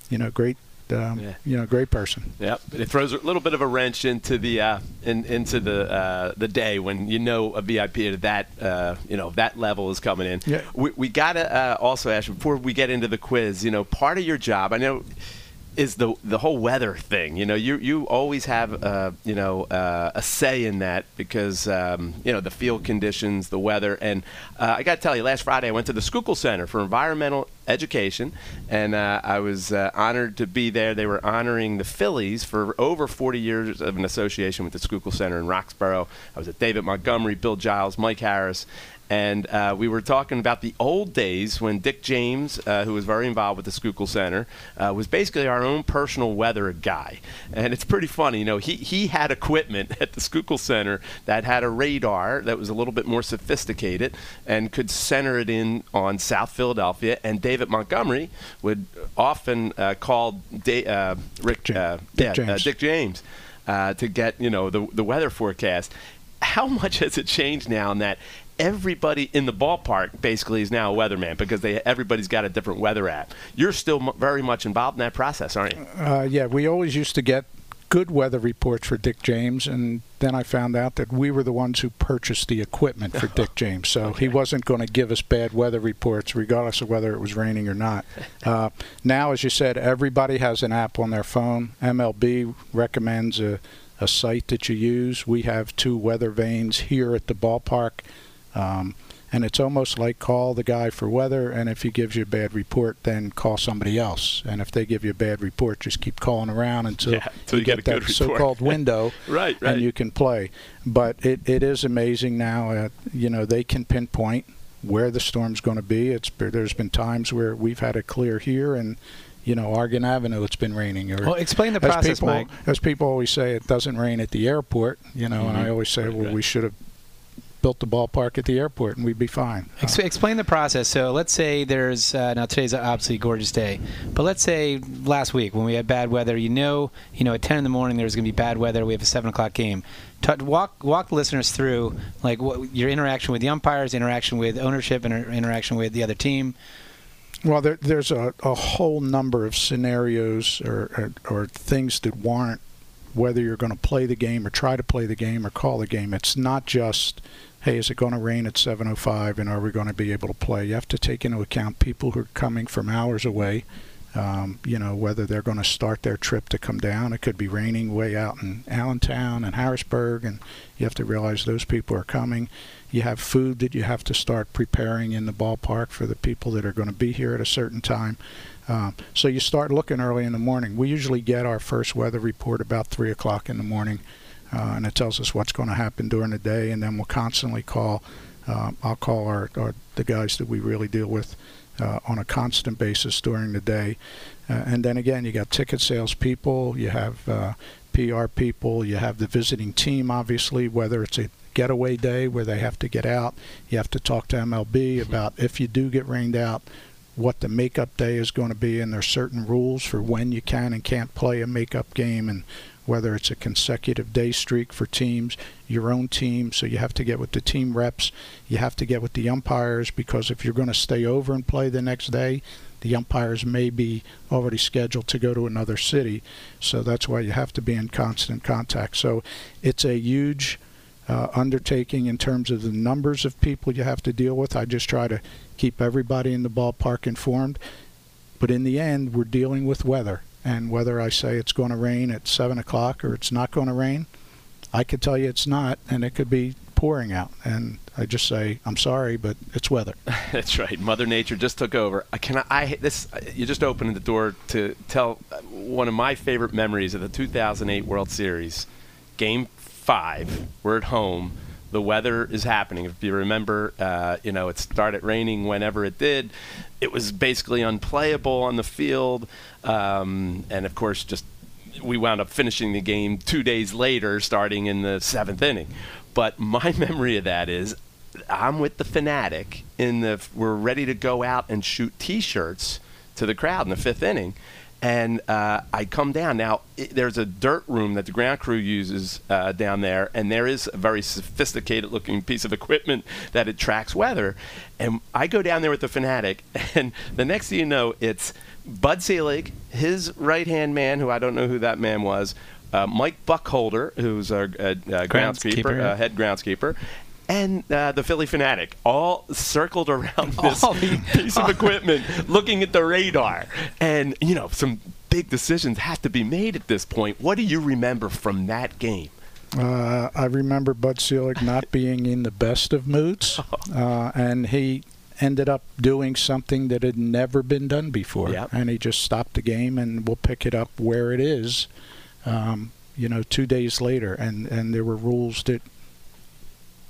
you know, great. Um, Yeah. You know, great person. Yep, but it throws a little bit of a wrench into the uh, in, into the uh, the day when you know a VIP at that uh, you know that level is coming in. Yeah. We, we gotta uh, also ask before we get into the quiz. You know, part of your job, I know, is the the whole weather thing. You know, you you always have uh, you know uh, a say in that because um, you know the field conditions, the weather, and uh, I got to tell you, last Friday I went to the Schuylkill Center for Environmental Education, and uh, I was uh, honored to be there. They were honoring the Phillies for over 40 years of an association with the Schuylkill Center in Roxborough. I was at David Montgomery, Bill Giles, Mike Harris, and uh, we were talking about the old days when Dick James, uh, who was very involved with the Schuylkill Center, uh, was basically our own personal weather guy. And it's pretty funny, you know, he, he had equipment at the Schuylkill Center that had a radar that was a little bit more sophisticated and could center it in on South Philadelphia. And David Montgomery would often uh, call da- uh, Rick uh, Dick yeah, uh, James. Dick James uh, to get you know the the weather forecast. How much has it changed now in that everybody in the ballpark basically is now a weatherman because they everybody's got a different weather app. You're still m- very much involved in that process, aren't you? Uh, yeah, we always used to get good weather reports for Dick James, and then I found out that we were the ones who purchased the equipment for Dick *laughs* James. So he wasn't going to give us bad weather reports, regardless of whether it was raining or not. *laughs* Uh, now, as you said, everybody has an app on their phone. MLB recommends a, a site that you use. We have two weather vanes here at the ballpark. Um, and it's almost like call the guy for weather, and if he gives you a bad report, then call somebody else. And if they give you a bad report, just keep calling around until, Yeah, until you get a that so-called *laughs* window, Right, right. and you can play. But it, it is amazing now. Uh, you know, they can pinpoint where the storm's going to be. It's there's been times where we've had it clear here, and you know, Oregon Avenue, it's been raining. Or Well, explain the as process, people, Mike. As people always say, it doesn't rain at the airport. You know, and I always say, well, Mm-hmm. right. we should have built the ballpark at the airport, and we'd be fine. Ex- explain the process. So let's say there's uh, now today's obviously a gorgeous day, but let's say last week when we had bad weather, you know, you know, at 10 in the morning there's going to be bad weather. We have a seven o'clock game. Walk walk the listeners through like what, your interaction with the umpires, interaction with ownership, and inter- interaction with the other team. Well, there, there's a, a whole number of scenarios or, or, or things that warrant whether you're going to play the game or try to play the game or call the game. It's not just, hey, is it going to rain at 7:05 and are we going to be able to play? You have to take into account people who are coming from hours away. Um, you know whether they're going to start their trip to come down. It could be raining way out in Allentown and Harrisburg, and you have to realize those people are coming. You have food that you have to start preparing in the ballpark for the people that are going to be here at a certain time. Um, so you start looking early in the morning. We usually get our first weather report about three o'clock in the morning, uh, and it tells us what's going to happen during the day. And then we'll constantly call. Uh, I'll call our, our the guys that we really deal with uh, on a constant basis during the day. Uh, and then again, you got ticket sales people, you have uh, PR people, you have the visiting team, obviously, whether it's a getaway day where they have to get out, you have to talk to MLB about if you do get rained out, what the makeup day is going to be, and there's certain rules for when you can and can't play a makeup game, and whether it's a consecutive day streak for teams, your own team. So you have to get with the team reps, you have to get with the umpires because if you're going to stay over and play the next day, the umpires may be already scheduled to go to another city. So that's why you have to be in constant contact. So it's a huge uh, undertaking in terms of the numbers of people you have to deal with. I just try to keep everybody in the ballpark informed. But in the end, we're dealing with weather. And whether I say it's going to rain at 7 o'clock or it's not going to rain, I could tell you it's not, and it could be pouring out. And I just say, I'm sorry, but it's weather. *laughs* That's right. Mother Nature just took over. I can I this you just opened the door to tell one of my favorite memories of the 2008 World Series. Game 5. We're at home. The weather is happening. If you remember, uh, you know, it started raining whenever it did. It was basically unplayable on the field. Um, and of course, just we wound up finishing the game two days later, starting in the seventh inning. But my *laughs* memory of that is I'm with the Phanatic in the we're ready to go out and shoot T-shirts to the crowd in the fifth inning, and uh, I come down. Now it, there's a dirt room that the ground crew uses uh, down there, and there is a very sophisticated-looking piece of equipment that it tracks weather. And I go down there with the Phanatic, *laughs* and the next thing you know, it's Bud Selig, his right-hand man, who I don't know who that man was. Uh, Mike Boekholder, who's our uh, uh, groundskeeper, Groundskeeper, yeah. uh, head groundskeeper, and uh, the Phillie Phanatic, all circled around *laughs* this All the- piece of equipment, looking at the radar. And, you know, some big decisions have to be made at this point. What do you remember from that game? Uh, I remember Bud Selig not *laughs* being in the best of moods, *laughs* uh, and he ended up doing something that had never been done before. Yep. And he just stopped the game, and we'll pick it up where it is. Um, you know, two days later, and and there were rules that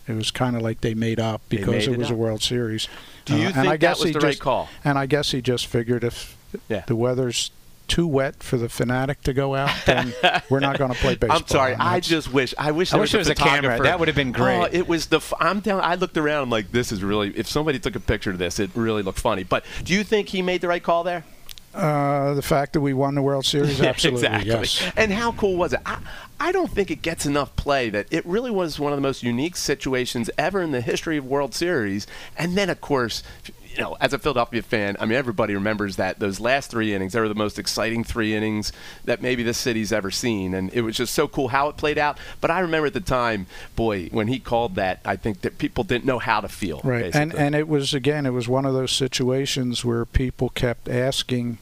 it was kind of like they made up because made it it was a. World Series. Do you Uh, think and I that guess was he the right just- call? And I guess he just figured if Yeah. the weather's too wet for the Phanatic to go out, then we're not going to play *laughs* baseball. I'm sorry. I just wish. I wish. I There wish was there was a camera. That would have been great. Oh, it was the. F- I'm down. I looked around. I'm like, this is really. If somebody took a picture of this, it really looked funny. But do you think he made the right call there? Uh, the fact that we won the World Series, *laughs* absolutely, exactly. yes. And how cool was it? I, I don't think it gets enough play that it really was one of the most unique situations ever in the history of World Series. And then, of course, you know, as a Philadelphia fan, I mean, everybody remembers that those last three innings. They were the most exciting three innings that maybe this city's ever seen, and it was just so cool how it played out. But I remember at the time, boy, when he called that, I think that people didn't know how to feel. Right, and and it was again, it was one of those situations where people kept asking,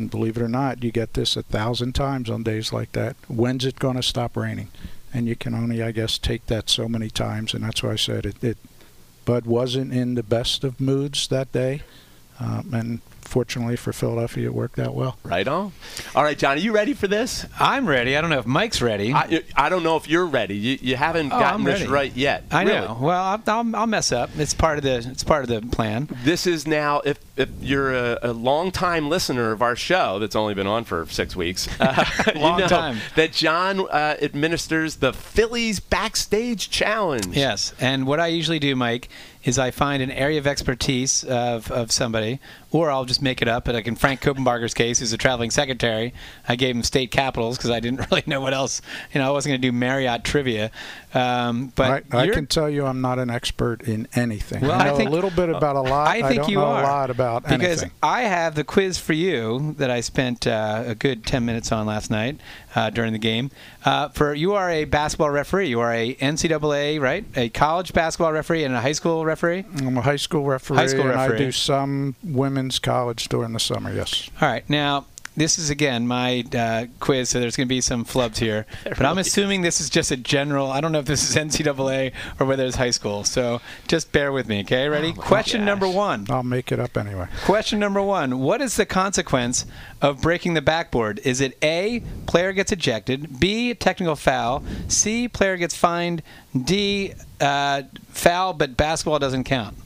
and believe it or not, you get this a thousand times on days like that. When's it going to stop raining? And you can only, I guess, take that so many times, and that's why I said it. it Bud wasn't in the best of moods that day, um, and fortunately for Philadelphia, it worked out well. right on. All right, John, are you ready for this? I'm ready. I don't know if Mike's ready. I, I don't know if you're ready. You, you haven't Oh, gotten I'm this ready. right yet. I Really. know. Well, I'll, I'll, I'll mess up. It's part of the it's part of the plan. This is now, if, if you're a, a long-time listener of our show that's only been on for six weeks, *laughs* uh, Long you know time. that John uh, administers the Phillies Backstage Challenge. Yes, and what I usually do, Mike, is I find an area of expertise of, of somebody, or I'll just make it up. But Like in Frank Coppenbarger's case, who's a traveling secretary, I gave him state capitals because I didn't *laughs* really know what else. You know, I wasn't going to do Marriott trivia. Um, but I, I can tell you, I'm not an expert in anything. Well, I know I think- a little bit about a lot. I think don't you know are a lot about because anything. I have the quiz for you that I spent uh, a good ten minutes on last night uh, during the game. Uh, for you are a basketball referee. You are a NCAA right, a college basketball referee and a high school referee. I'm a high school referee, High school and I do some women's college during the summer. Yes. All right, now this is again my uh, quiz, so there's going to be some flubs here. *laughs* But I'm assuming this is just a general. I don't know if this is *laughs* NCAA or whether it's high school. So just bear with me, okay? Ready? Question gosh. number one. I'll make it up anyway. Question number one What is the consequence of breaking the backboard? Is it A, player gets ejected, B, technical foul, C, player gets fined, D, uh, foul but basketball doesn't count?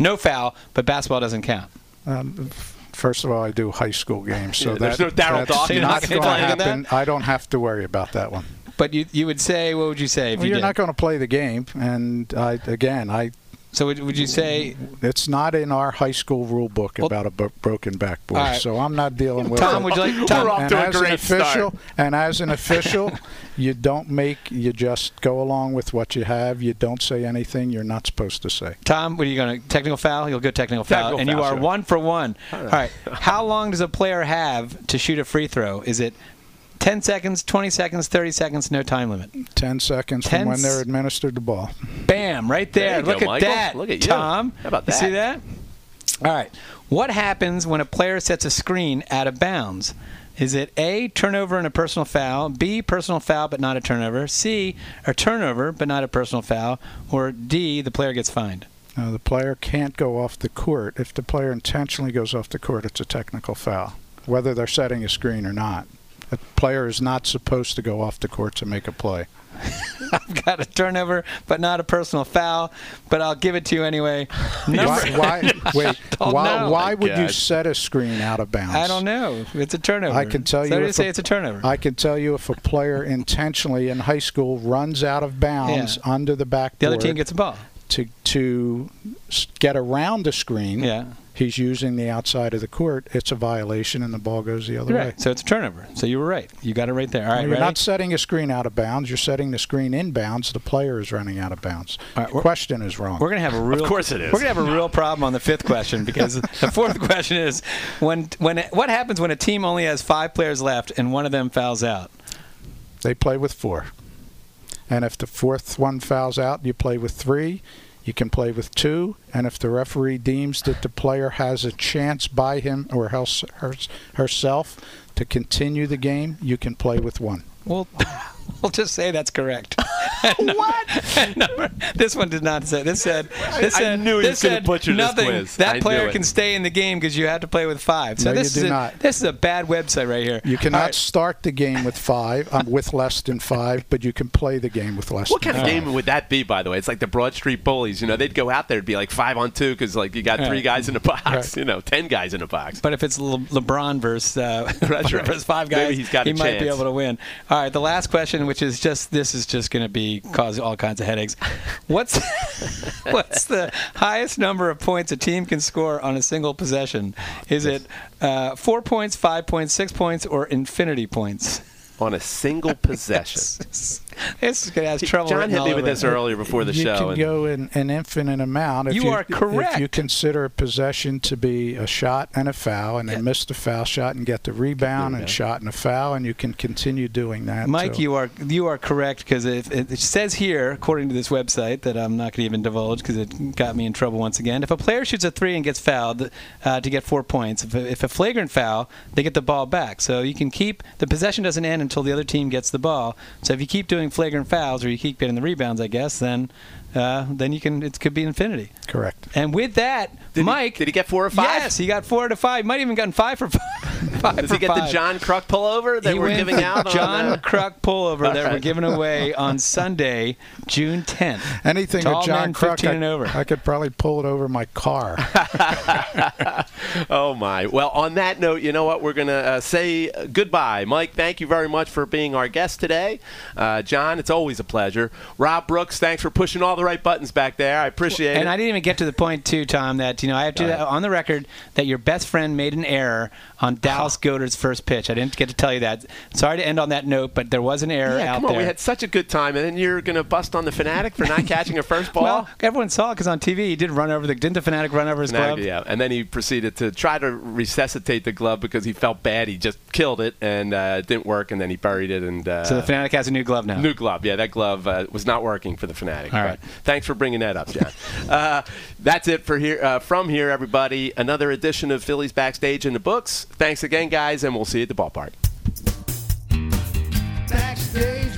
No foul, but basketball doesn't count. Um, first of all, I do high school games, so *laughs* Yeah, that, no Darryl that's Dawkins not *laughs* going to playing that? happen. I don't have to worry about that one. But you, you would say, what would you say if Well, you you're did? not going to play the game, and I again, I So would, would you say, It's not in our high school rule book Well- about a broken backboard, All right. so I'm not dealing with Tom? it. Would you like We're Tom? off and to a as an great start. official, and as an official, *laughs* you don't make. You just go along with what you have. You don't say anything you're not supposed to say. Tom, what are you going to technical foul? You'll go technical foul, Technical and you are sure. one for one. All right. How long does a player have to shoot a free throw? Is it 10 seconds, 20 seconds, 30 seconds? No time limit. Ten seconds Ten from when they're administered the ball. Bam! Right there. There Look go, at Michael. that. Look at you. Tom. How about You see that? that? All right. What happens when a player sets a screen out of bounds? Is it A, turnover and a personal foul, B, personal foul but not a turnover, C, a turnover but not a personal foul, or D, the player gets fined? Now, the player can't go off the court. If the player intentionally goes off the court, it's a technical foul, whether they're setting a screen or not. A player is not supposed to go off the court to make a play. *laughs* I've got a turnover but not a personal foul, but I'll give it to you anyway. Number- Why? why *laughs* wait. Why, why My would you set a screen out of bounds? I don't know. It's a turnover. I can tell so you you if say a- it's a turnover. I can tell you if a player intentionally in high school runs out of bounds Yeah. under the backboard the other team gets a ball. to to get around the screen, Yeah. He's using the outside of the court. It's a violation, and the ball goes the other way. Right. So it's a turnover. So you were right. You got it right there. All right. you're ready? not setting a screen out of bounds. You're setting the screen in bounds. The player is running out of bounds. All right, the question is wrong. We're gonna have a real. Of course it is. We're gonna have a real problem on the fifth question because *laughs* the fourth question is when when what happens when a team only has five players left and one of them fouls out. They play with four. And if the fourth one fouls out, you play with three. You can play with two. And if the referee deems that the player has a chance by him or hers, hers, herself to continue the game, you can play with one. Well, *laughs* we'll just say that's correct. *laughs* what? *laughs* this one did not say. This said. This I said, knew he this was gonna said butcher this nothing. quiz. That I player can stay in the game because you have to play with five. So No, this you is do a, not. this is a bad website right here. You cannot All right. start the game with five, um, with less than five, but you can play the game with less What than kind of game would that be, by the way? It's like the Broad Street Bullies. You know, they'd go out there, it'd be like five on two because like you got three guys in a box. Right. You know, ten guys in a box. But if it's Le- LeBron versus, uh, That's versus five Maybe guys, he's got a he might be able to win. All right, the last question, which is just this is just going to be cause all kinds of headaches. What's *laughs* what's the highest number of points a team can score on a single possession? Is it uh, four points, five points, six points, or infinity points? on a single *laughs* possession. This is going to have trouble. John written hit all me with this earlier before the you show. can go in an infinite amount. If You you are If you consider a possession to be a shot and a foul, and Yeah. then miss the foul shot and get the rebound, and shot and a foul, and you can continue doing that. Mike, till- you are you are correct because it, it says here, according to this website, that I'm not going to even divulge because it got me in trouble once again. If a player shoots a three and gets fouled uh, to get four points, if a, if a flagrant foul, they get the ball back. So you can keep the possession doesn't end until the other team gets the ball. So if you keep doing flagrant fouls or you keep getting the rebounds, I guess, then uh, then you can it could be infinity. correct. And with that, Did he- Mike, did he get four or five? Yes, he got four to five. Might even gotten five for five. five *laughs* Does for he get five. the John Kruk pullover that He we're giving the out? on, John uh, Kruk pullover that we're giving away on Sunday, June 10th. Anything To all John men Kruk, 15 I, and over. I could probably pull it over my car. *laughs* Oh my! Well, on that note, you know what? We're gonna uh, say uh, goodbye, Mike. Thank you very much for being our guest today. Uh, John, it's always a pleasure. Rob Brooks, thanks for pushing all the right buttons back there. I appreciate And it. And I didn't even get to the point, too, Tom, that, you know, I have to on the record that your best friend made an error on *sighs* Dallas Goddard's first pitch. I didn't get to tell you that. Sorry to end on that note, but there was an error out there. yeah, out come on. there. We had such a good time, and then you're gonna bust on the Phanatic for not *laughs* catching a first ball. well, everyone saw it because on TV he did run over the. Didn't the Phanatic run over his Phanatic, glove? yeah, and then he proceeded to try to resuscitate the glove because he felt bad. He just killed it, and uh, it didn't work. And then he buried it. And uh, So the Phanatic has a new glove now. New glove, yeah, that glove uh, was not working for the Phanatic. All right. Thanks for bringing that up, John. uh, that's it for here uh, from here, everybody. Another edition of Phillies Backstage in the books. Thanks again, guys, and we'll see you at the ballpark. Backstage.